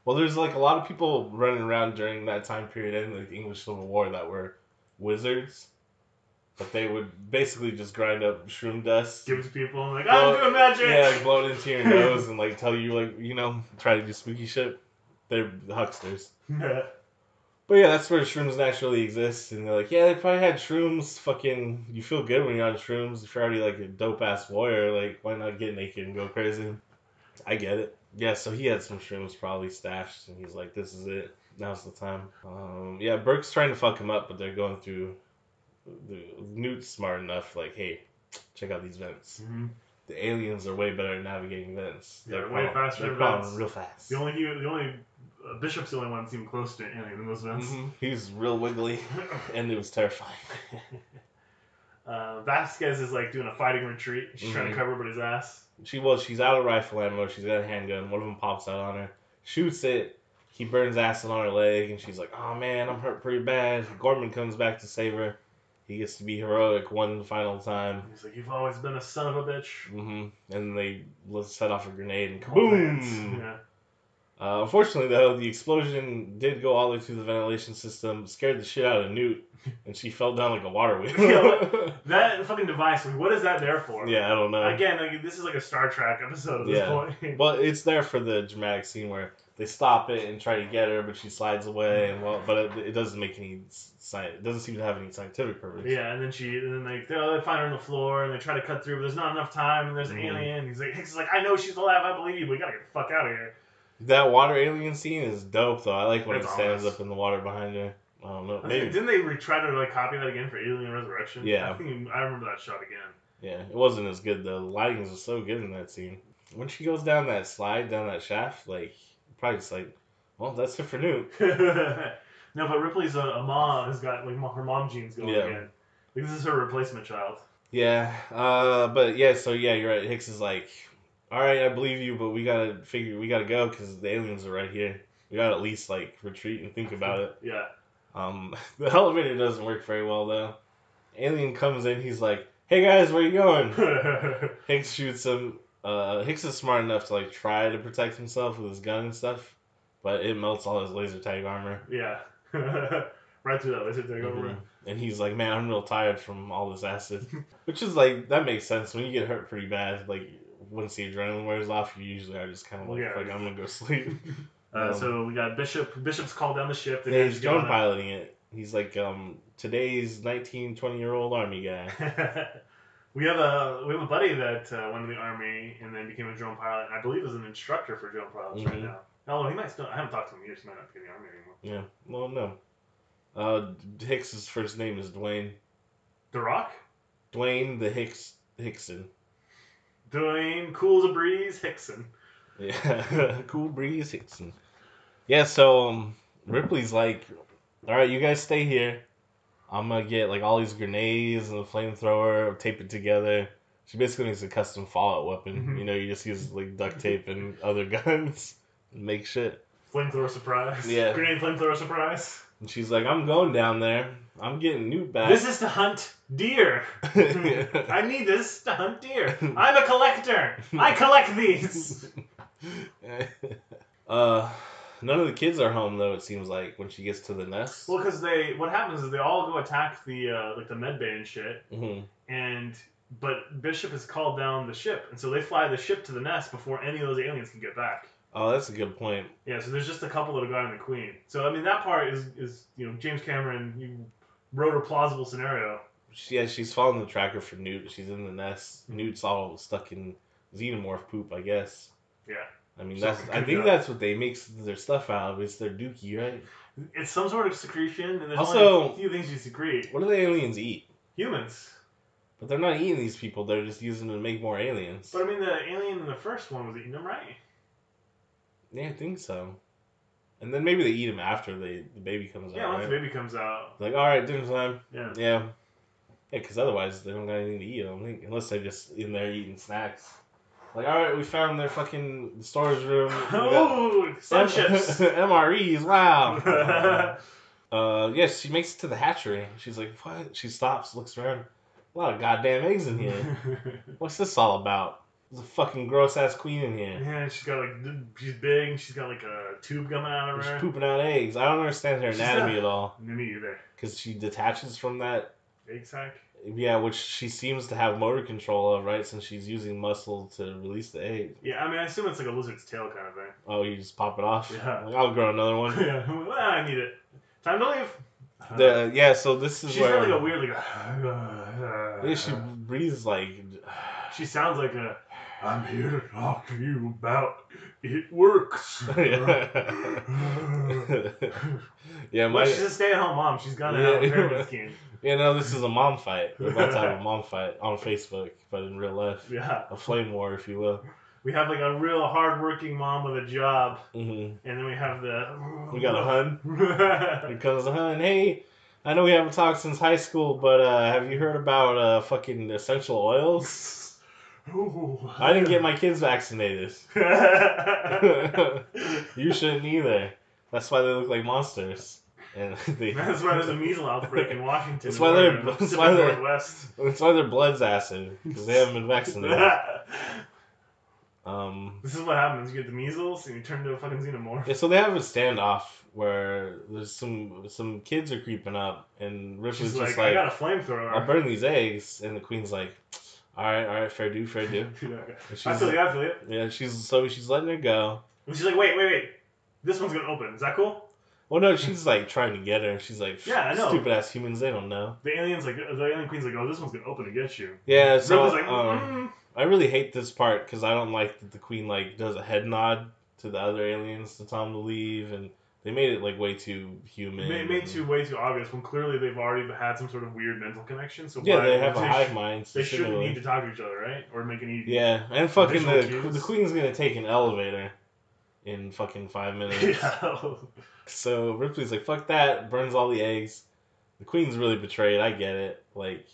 Well, there's like a lot of people running around during that time period in the English Civil War that were wizards, but they would basically just grind up shroom dust. Give it to people. and like, Blow- I'm doing magic. Yeah, like, blow it into your nose and like tell you like you know try to do spooky shit. They're hucksters. But yeah, that's where shrooms naturally exist, and they're like, yeah, they probably had shrooms. Fucking, you feel good when you're on shrooms. If you're already like a dope ass warrior, like why not get naked and go crazy? I get it. Yeah, so he had some shrooms probably stashed, and he's like, this is it. Now's the time. Um, yeah, Burke's trying to fuck him up, but they're going through. The Newt's smart enough, like, hey, check out these vents. Mhm. The aliens are way better at navigating vents. Yeah, They're way crawling- faster They're vents. real fast. The only the only uh, Bishop's the only one that seemed close to any of those events. Mhm. He was real wiggly, and it was terrifying. uh, Vasquez is like doing a fighting retreat. She's trying Mhm. to cover everybody's ass. She was. She's out of rifle ammo. She's got a handgun. One of them pops out on her, shoots it. He burns acid on her leg, and she's like, "Oh man, I'm hurt pretty bad." Gorman comes back to save her. He gets to be heroic one final time. He's like, "You've always been a son of a bitch." Mm-hmm. And they set off a grenade and kaboom! Yeah. Uh, unfortunately, though, the explosion did go all the way through the ventilation system, scared the shit out of Newt, and she fell down like a water wheel. Yeah, That fucking device. like, What is that there for? yeah, I don't know. Again, like, this is like a Star Trek episode at this Yeah. point. Well, it's there for the dramatic scene where they stop it and try to get her, but she slides away, and well, but it, it doesn't make any science. It doesn't seem to have any scientific purpose. Yeah, and then she, and then they, they, they find her on the floor, and they try to cut through, but there's not enough time, and there's an Mhm. alien. He's like, Hicks is like, I know she's alive, I believe you, but we gotta get the fuck out of here. That water alien scene is dope, though. I like when it stands ominous. up in the water behind her. I don't know. I like, Maybe. Didn't they re- try to like copy that again for Alien Resurrection? Yeah. I think I remember that shot again. Yeah, it wasn't as good though. The lighting was so good in that scene. When she goes down that slide, down that shaft, like probably just like, well, that's it for Newt. no, but Ripley's a, a mom has got like her mom genes going Yeah. again. Like, this is her replacement child. Yeah, uh, but yeah, so yeah, you're right. Hicks is like, all right, I believe you, but we gotta figure, we gotta go because the aliens are right here. We gotta at least like retreat and think about it. Yeah. Um, the elevator doesn't work very well though. Alien comes in, he's like, hey guys, where you going? Hicks shoots him. Uh, Hicks is smart enough to like try to protect himself with his gun and stuff, but it melts all his laser tag armor. yeah. right through that lizard there. Mhm. over. And he's like, man, I'm real tired from all this acid. Which is like, that makes sense. When you get hurt pretty bad, like, once the adrenaline wears off, you usually are just kind of like, Yeah. fuck, I'm gonna go sleep. Uh, Um, so we got Bishop. Bishop's called down the ship. They yeah, he's drone piloting it. He's like, um, today's 19, 20 year old army guy. We have a we have a buddy that uh, went to the army and then became a drone pilot, and I believe is an instructor for drone pilots right Mhm. now. No, he might still. I haven't talked to him in years. He might not be in the army anymore. Yeah, well, no. Uh, Hicks's first name is Dwayne. The Rock, Dwayne the Hicks Hickson. Dwayne, cool as a breeze, Hickson. Yeah, cool breeze Hickson. Yeah, so um, Ripley's like, all right, you guys stay here. I'm gonna get like all these grenades and a flamethrower, tape it together. She basically makes a custom Fallout weapon. Mhm. You know, you just use like duct tape and other guns, and make shit. Flamethrower surprise. Yeah. Grenade flamethrower surprise. And she's like, I'm going down there. I'm getting new back. This is to hunt deer. I need this to hunt deer. I'm a collector. I collect these. uh, none of the kids are home though. It seems like when she gets to the nest. Well, because they, what happens is they all go attack the uh, like the med bay and shit, hmm and but Bishop has called down the ship, and so they fly the ship to the nest before any of those aliens can get back. Oh, that's a good point. Yeah, so there's just a couple that have gotten the queen. So I mean that part is is you know James Cameron you wrote a plausible scenario. She, yeah, she's following the tracker for Newt. She's in the nest. Newt's all stuck in xenomorph poop, I guess. Yeah. I mean, that's. I think that's what they make their stuff out of. It's their dookie, right? It's some sort of secretion, and there's Also- only a few things you secrete. What do the aliens eat? Humans. But they're not eating these people. They're just using them to make more aliens. But I mean, the alien in the first one was eating them, right? Yeah, I think so. And then maybe they eat them after they the baby comes Yeah, out. Yeah, once right? the baby comes out. Like, all right, dinner time. Yeah. Yeah. Yeah, because otherwise they don't got anything to eat. I don't think, unless they're just in there eating snacks. Like, all right, we found their fucking storage room. We got- Oh, sun chips. MREs, wow. uh, yes, she makes it to the hatchery. She's like, what? She stops, looks around. A lot of goddamn eggs in here. What's this all about? There's a fucking gross ass queen in here. yeah, she's got like she's big. She's got like a tube coming out of her. She's pooping out eggs. I don't understand her She's anatomy not- at all. Me either. Because she detaches from that, Egg sac. Yeah, which she seems to have motor control of, right? Since she's using muscle to release the egg. Yeah, I mean, I assume it's like a lizard's tail kind of thing. Oh, you just pop it off? Yeah. Like, I'll grow another one. yeah, well, ah, I need it. Time to leave. The, yeah, so this is She's where got like a weird like. Yeah, she breathes like She sounds like a. I'm here to talk to you about it works. yeah, Well, she's a stay-at-home mom. She's gonna Yeah. have a pyramid scheme. You know this is a mom fight. We're about to have a mom fight on Facebook, but in real life, Yeah, a flame war, if you will. we have like a real hard-working mom with a job, hmm and then we have the. We got a hun. Here comes hun. Hey, I know we haven't talked since high school, but uh, have you heard about uh, fucking essential oils? I didn't get my kids vaccinated. you shouldn't either. That's why they look like monsters. And they, That's why there's a measles outbreak in Washington. That's why they're- or in the that's why they're- Northwest. that's why their blood's acid because they haven't been vaccinated. Um, this is what happens. You get the measles and you turn into a fucking xenomorph. yeah, so they have a standoff where there's some some kids are creeping up, and Ripley's She's just like, I got a flamethrower. "I'll burn these eggs," and the queen's like, "All right, all right, fair do, fair do." And I she's feel you. I feel you. yeah, she's so she's letting it go. And she's like, wait, wait, wait. This one's gonna open. Is that cool? Well, no, she's like trying to get her. She's like, Yeah, I know. stupid ass humans, they don't know. The alien's like, the alien queen's like, oh, this one's gonna open to get you. Yeah, so like, um, mm. I really hate this part because I don't like that the queen like does a head nod to the other aliens to tell them to leave, and they made it like way too human. made, made too way too obvious when clearly they've already had some sort of weird mental connection. So Yeah, why, they have a hive sh- mind. They shouldn't need to talk to each other, right? Or make any. Yeah, and fucking the cues. the queen's gonna take an elevator in fucking five minutes. Yeah. So Ripley's like, fuck that, burns all the eggs. The queen's really betrayed. I get it. Like,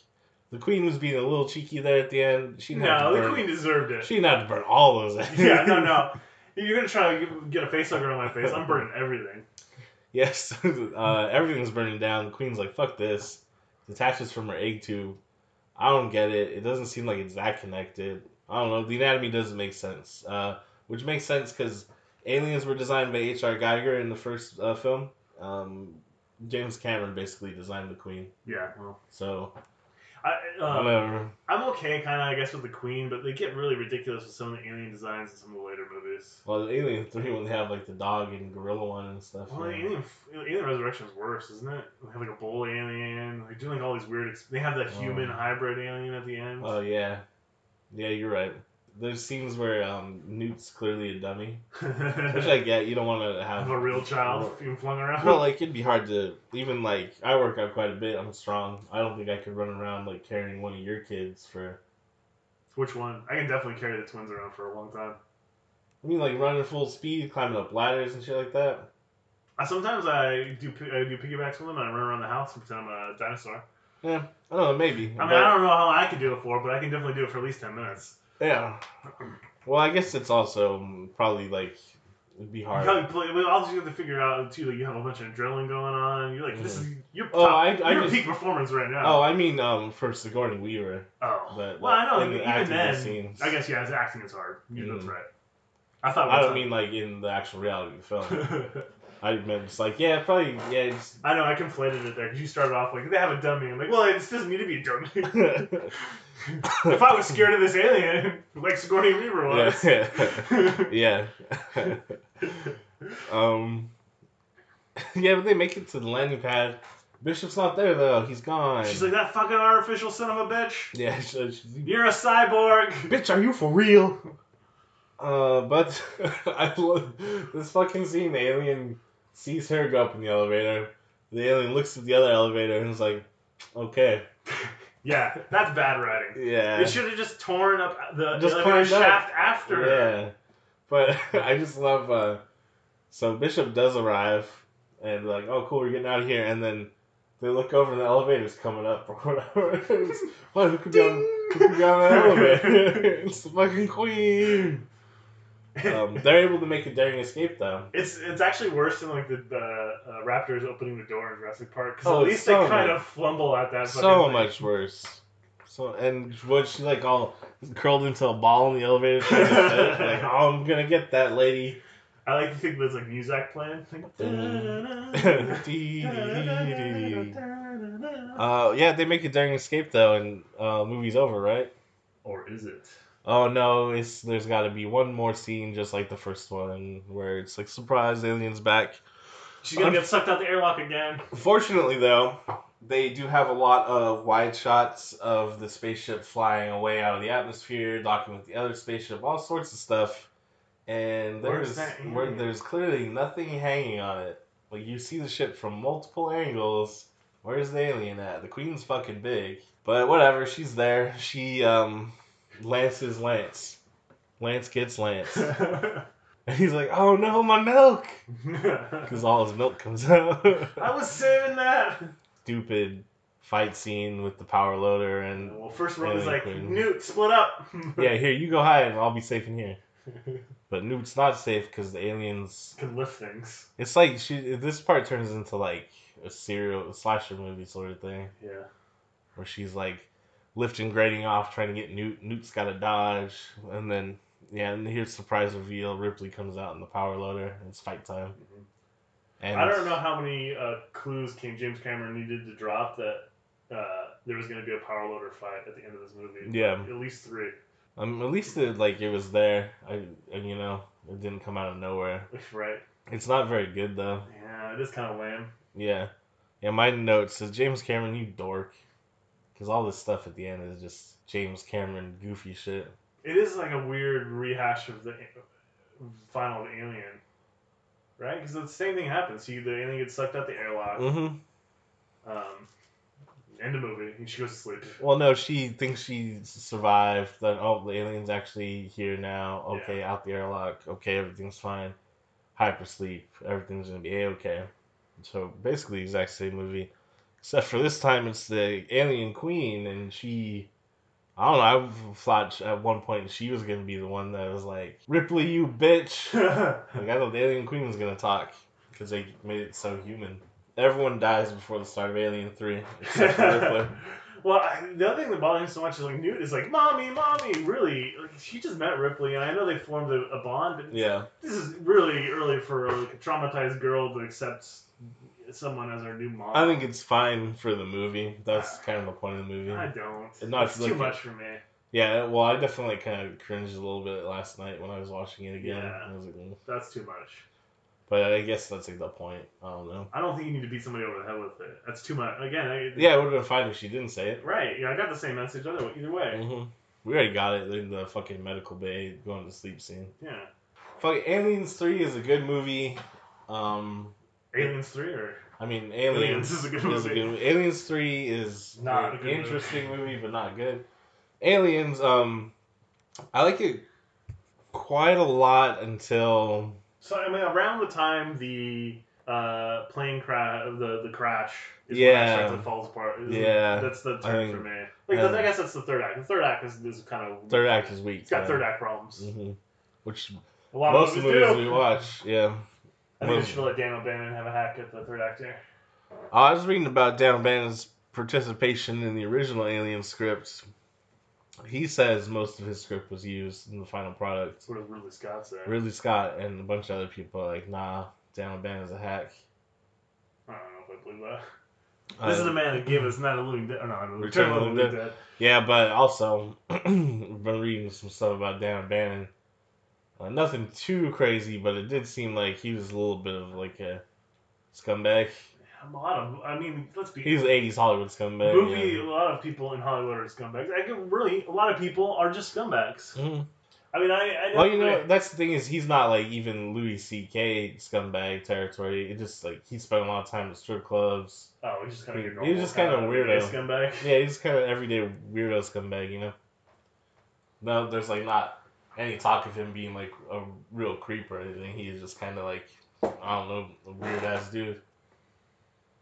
the queen was being a little cheeky there at the end. She no, the queen deserved it. She didn't have to burn all those eggs. yeah, no, no. You're gonna try to get- a facehugger on my face. I'm burning everything. Yes, uh, everything's burning down. The queen's like, fuck this. Detaches from her egg tube. I don't get it. It doesn't seem like it's that connected. I don't know. The anatomy doesn't make sense. Uh, which makes sense because aliens were designed by H.R. Giger in the first uh, film. Um, James Cameron basically designed the queen. Yeah. Well, So, I, uh, whatever. I'm okay, kind of, I guess, with the queen, but they get really ridiculous with some of the alien designs in some of the later movies. Well, the Alien 3 when they have like the dog and gorilla one and stuff. Well, yeah. Alien, Alien Resurrection is worse, isn't it? They have like a bull alien. They're doing all these weird. Ex- they have that human Oh. hybrid alien at the end. Oh, yeah. Yeah, you're right. There's scenes where um, Newt's clearly a dummy. Which I get. You don't want to have have a real child being flung around. Well, like it'd be hard to even like I work out quite a bit. I'm strong. I don't think I could run around like carrying one of your kids for. Which one? I can definitely carry the twins around for a long time. I mean, like running full speed, climbing up ladders and shit like that. I sometimes I do I do piggybacks with them and I run around the house and pretend I'm a dinosaur. Yeah, I don't know, maybe. I mean, but- I don't know how I could do it for, but I can definitely do it for at least ten minutes. Yeah. Well, I guess it's also probably like it'd be hard. gotta play, well, also you have to figure out too. Like you have a bunch of adrenaline going on. You're like, this is you're Oh, top, I- I you're just- peak performance right now. Oh, I mean, um, for Sigourney Weaver, Oh. but well, I know. in the even then, scenes. I guess yeah, his acting is hard. You Mhm. that's right. I thought. I don't mean like in the actual reality of the film. I meant just like yeah, probably yeah. Just, I know I conflated it there because you started off like they have a dummy. I'm like, well, it doesn't need to be a dummy. if I was scared of this alien, like Sigourney Weaver was. yeah. yeah. um. Yeah, but they make it to the landing pad. Bishop's not there though. He's gone. She's like that fucking artificial son of a bitch. yeah. she- she's- You're a cyborg. Bitch, are you for real? Uh, but I love this fucking scene. The alien sees her go up in the elevator. The alien looks at the other elevator and is like, "Okay, Yeah, that's bad writing. yeah, It should have just torn up the Just elevator climbed up. shaft after. yeah." But I just love. Uh, so Bishop does arrive, and like, "Oh, cool, we're getting out of here." And then they look over, and the elevator's coming up or whatever. What? Who could be on? Who could be on the elevator? it's the fucking queen. Um, they're able to make a daring escape though. It's it's actually worse than like the, the uh, Raptors opening the door in Jurassic Park because Oh, at least so they kind much- of flumble at that. so thing. much worse. So and what she like all curled into a ball in the elevator? trying to sit? like, oh, I'm gonna get that lady. I like to think there's like Muzak playing. Uh, yeah, they make a daring escape though, and uh, movie's over, right? or is it? Oh no, it's there's got to be one more scene just like the first one, where it's like surprise, aliens back. She's gonna Un- get sucked out the airlock again. Fortunately, though, they do have a lot of wide shots of the spaceship flying away out of the atmosphere, docking with the other spaceship, all sorts of stuff. And there's where there's clearly nothing hanging on it. Like you see the ship from multiple angles. Where's the alien at? The queen's fucking big. But whatever, she's there. She um lances Lance. Lance gets Lance. And he's like, "Oh no, my milk!" Because all his milk comes out. I was saving that. stupid fight scene with the power loader and Well, first Roman's Alien like, Queen. Newt, split up. yeah here you go hide and i'll be safe in here but newt's not safe because the aliens Can lift things. it's like she this part turns into like a serial a slasher movie sort of thing Yeah. where she's like lifting grating off trying to get newt newt's got to dodge and then yeah and here's surprise reveal ripley comes out in the power loader and it's fight time and I don't know how many uh, clues King James Cameron needed to drop that uh, there was going to be a power loader fight at the end of this movie. yeah At least three. um, at least it like it was there I and you know it didn't come out of nowhere Right. it's not very good though Yeah, it is kind of lame. Yeah. Yeah, my note says James Cameron, you dork. Because all this stuff at the end is just James Cameron goofy shit. It is like a weird rehash of the final Alien. Right? Because the same thing happens. He, the alien gets sucked out the airlock. Mm-hmm. Um, end of movie. And she goes to sleep. Well, no, she thinks she survived. Then, oh, the alien's actually here now. Okay, out the airlock. Okay, everything's fine. Hypersleep. Everything's going to be A-okay. So, basically, exact same movie. Except for this time, it's the alien queen, and she... I don't know, I thought at one point she was going to be the one that was like, Ripley, you bitch! Like I thought the Alien Queen was gonna talk because they made it so human. Everyone dies before the start of Alien Three, except for Ripley. well, I, the other thing that bothers me so much is like Newt is like, "Mommy, mommy," really? Like, she just met Ripley, and I know they formed a, a bond, but Yeah, this is really early for like a traumatized girl to accept someone as her new mom. I think it's fine for the movie. That's kind of the point of the movie. I don't. And not it's like too much for me. Yeah, well, I definitely kind of cringed a little bit last night when I was watching it again. Yeah. Was like, "Mm." That's too much. But I guess that's like the point. I don't know. I don't think you need to beat somebody over the head with it. That's too much. Again, I, Yeah, it would have been fine if she didn't say it. right. Yeah, I got the same message either way. Either way. hmm We already got it in the fucking medical bay going to sleep scene. Yeah. Fuck, Aliens Three is a good movie. Um, Aliens three or I mean, Aliens, Aliens is a good movie. movie. Aliens Three is Not an interesting movie. but not good. Aliens, um, I like it quite a lot until So I mean, around the time the uh, plane crash, the the crash, is when Yeah. it starts to fall apart. Yeah. that's the I turn for me. Like, um, I guess that's the third act. The third act is, is kind of third act is weak. It's got yeah. third act problems. hmm Which A most of the movies movies do. we watch, yeah. I think they should let Dan O'Bannon have a hack at the third act here. I was reading about Dan O'Bannon's participation in the original Alien script. He says most of his script was used in the final product. What Ridley Scott said. Ridley Scott and a bunch of other people are like, nah, Dan O'Bannon's a hack. I don't know if I believe that. Uh, This is the man that gave us Night of the Living Dead. Or no, Return, Return of the Living Dead. Yeah, but also I've been reading some stuff about Dan O'Bannon. Uh, nothing too crazy, but it did seem like he was a little bit of like a scumbag. A lot of, I mean, let's be He's an '80s Hollywood scumbag. movie. yeah. A lot of people in Hollywood are scumbags. I can really, a lot of people are just scumbags. Mhm. I mean, I, I Well, you know, that's the thing is he's not like even Louis C.K. scumbag territory. It just like he spent a lot of time at strip clubs. Oh, he's just kind of your he normal. was just kinda kinda weirdo. scumbag. Yeah, he's kind of everyday weirdo scumbag, you know. No, there's like not any talk of him being like a real creep or anything. He's just kind of like I don't know, a weird ass dude.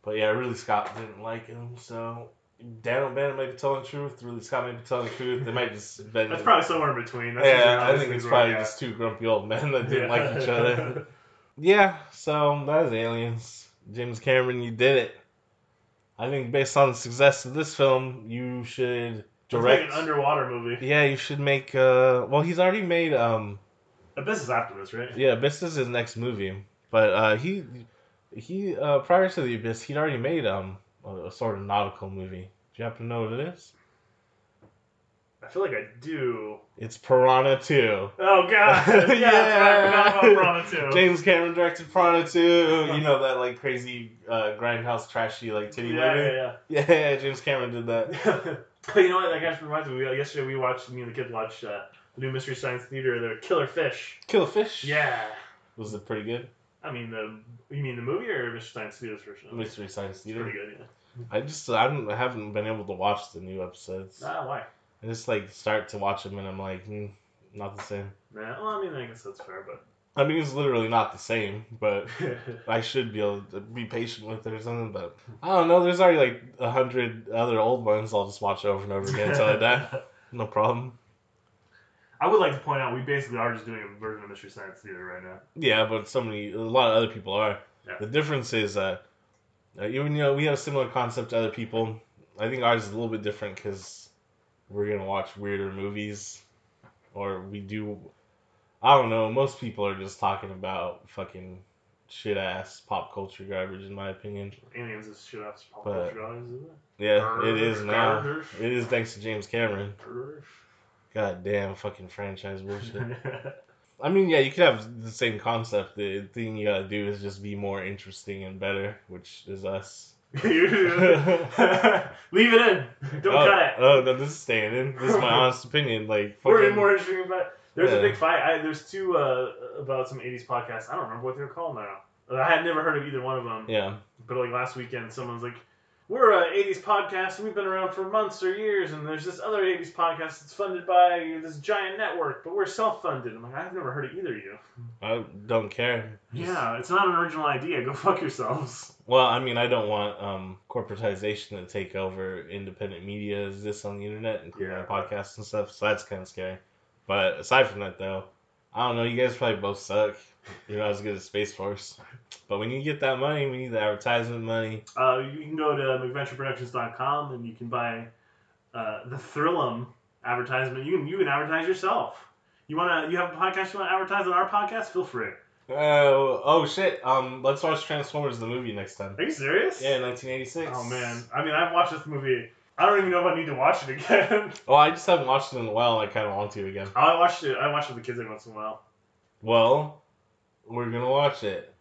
But yeah, really Scott didn't like him, so Dan O'Bannon might be telling the truth. Ridley Scott might be telling the truth. They might just been. That's probably somewhere in between. That's yeah, I think it's probably just two grumpy old men that didn't Yeah. like each other. Yeah, so that is Aliens. James Cameron, you did it. I think based on the success of this film, you should Direct. an underwater movie. yeah, you should make. uh Well, he's already made. um Abyss is after this, right? Yeah, Abyss is his next movie, but uh he he uh prior to the Abyss, he'd already made um a, a sort of nautical movie. Do you happen to know what it is? I feel like I do. It's Piranha 2. Oh god! Yeah, Yeah. I forgot about Piranha 2. James Cameron directed Piranha 2. You know that like crazy uh, grindhouse trashy like titty yeah, movie? yeah, Yeah, yeah, James Cameron did that. but you know what? That actually reminds me. We, yesterday we watched me and the kids watched uh, the new Mystery Science Theater. The Killer Fish. Killer Fish? Yeah. Was it pretty good? I mean the. You mean the movie or Mystery Science Theater's version? of? Mystery Science It's Theater. pretty good. Yeah. I just I haven't, I haven't been able to watch the new episodes. Ah, why? I just like start to watch them and I'm like, mm, not the same. Nah, well, I mean, I guess that's fair, but. I mean, it's literally not the same, but I should be able to be patient with it or something. But I don't know. There's already like a hundred other old ones. I'll just watch over and over again until I die. No problem. I would like to point out we basically are just doing a version of Mystery Science Theater right now. Yeah, but so many, a lot of other people are. Yeah. The difference is, that uh, even you know, we have a similar concept to other people. I think ours is a little bit different because we're gonna watch weirder movies, or we do. I don't know. Most people are just talking about fucking shit ass pop culture garbage, in my opinion. Aliens is shit ass pop But- culture, guys, isn't it? Yeah, it is now. Garbage. It is thanks to James Cameron. Garbage. God damn fucking franchise bullshit. I mean, yeah, you could have the same concept. The thing you gotta do is just be more interesting and better, which is us. Leave it in. Don't oh, cut it. Oh no, this is staying in. This is my honest opinion. Like, We're more interesting about. There's Yeah. a big fight. I, there's two uh, about some '80s podcasts. I don't remember what they're called now. I had never heard of either one of them. yeah, But like last weekend, someone's like, "We're a '80s podcast, and we've been around for months or years, and there's this other '80s podcast that's funded by this giant network, but we're self-funded." I'm like, "I've never heard of either of you." I don't care. Yeah, it's not an original idea. Go fuck yourselves. Well, I mean, I don't want um, corporatization to take over independent media as this on the internet, including Yeah. podcasts and stuff. So that's kind of scary. But aside from that, though, I don't know. You guys probably both suck. You're not as good as Space Force. But when you get that money, we need the advertisement money. Uh, you can go to McVentureProductions.com and you can buy uh, the Thrillum advertisement. You can you can advertise yourself. You wanna you have a podcast you wanna advertise on our podcast? Feel free. Oh, oh shit. Um, let's watch Transformers the movie next time. Are you serious? Yeah, 1986. Oh man, I mean I've watched this movie. I don't even know if I need to watch it again. Oh, I just haven't watched it in a while. and I kind of want to again. I watched it. I watched it with the kids every once in a while. Well, we're gonna watch it.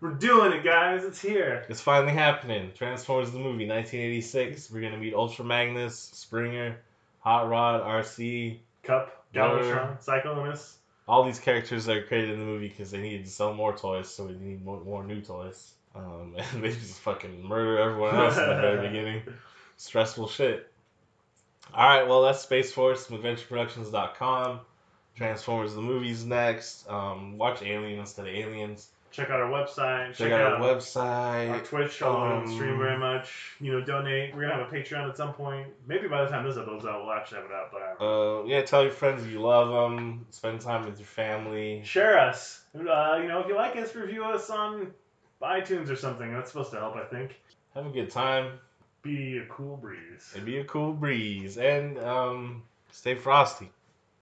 We're doing it, guys. It's here. It's finally happening. Transformers the movie, 1986. We're gonna meet Ultra Magnus, Springer, Hot Rod, Arcee. Kup, Galvatron, Cyclonus. All these characters are created in the movie because they needed to sell more toys, so we need more, more new toys. Um, and they just fucking murder everyone else in the very beginning. Stressful shit. All right, well that's Space Force, AdventureProductions.com. Transformers the movies next. Um, watch Alien instead of Aliens. Check out our website. Check, out our website. our Twitch, although we don't Um, stream very much. You know, donate. We're gonna have a Patreon at some point. Maybe by the time this episode's out, we'll actually have it out. But I don't know. Uh, yeah, tell your friends you love them. Spend time with your family. share us. Uh, you know, if you like us, review us on iTunes or something. That's supposed to help, I think. Have a good time. Be a cool breeze. And be a cool breeze. And um, stay frosty.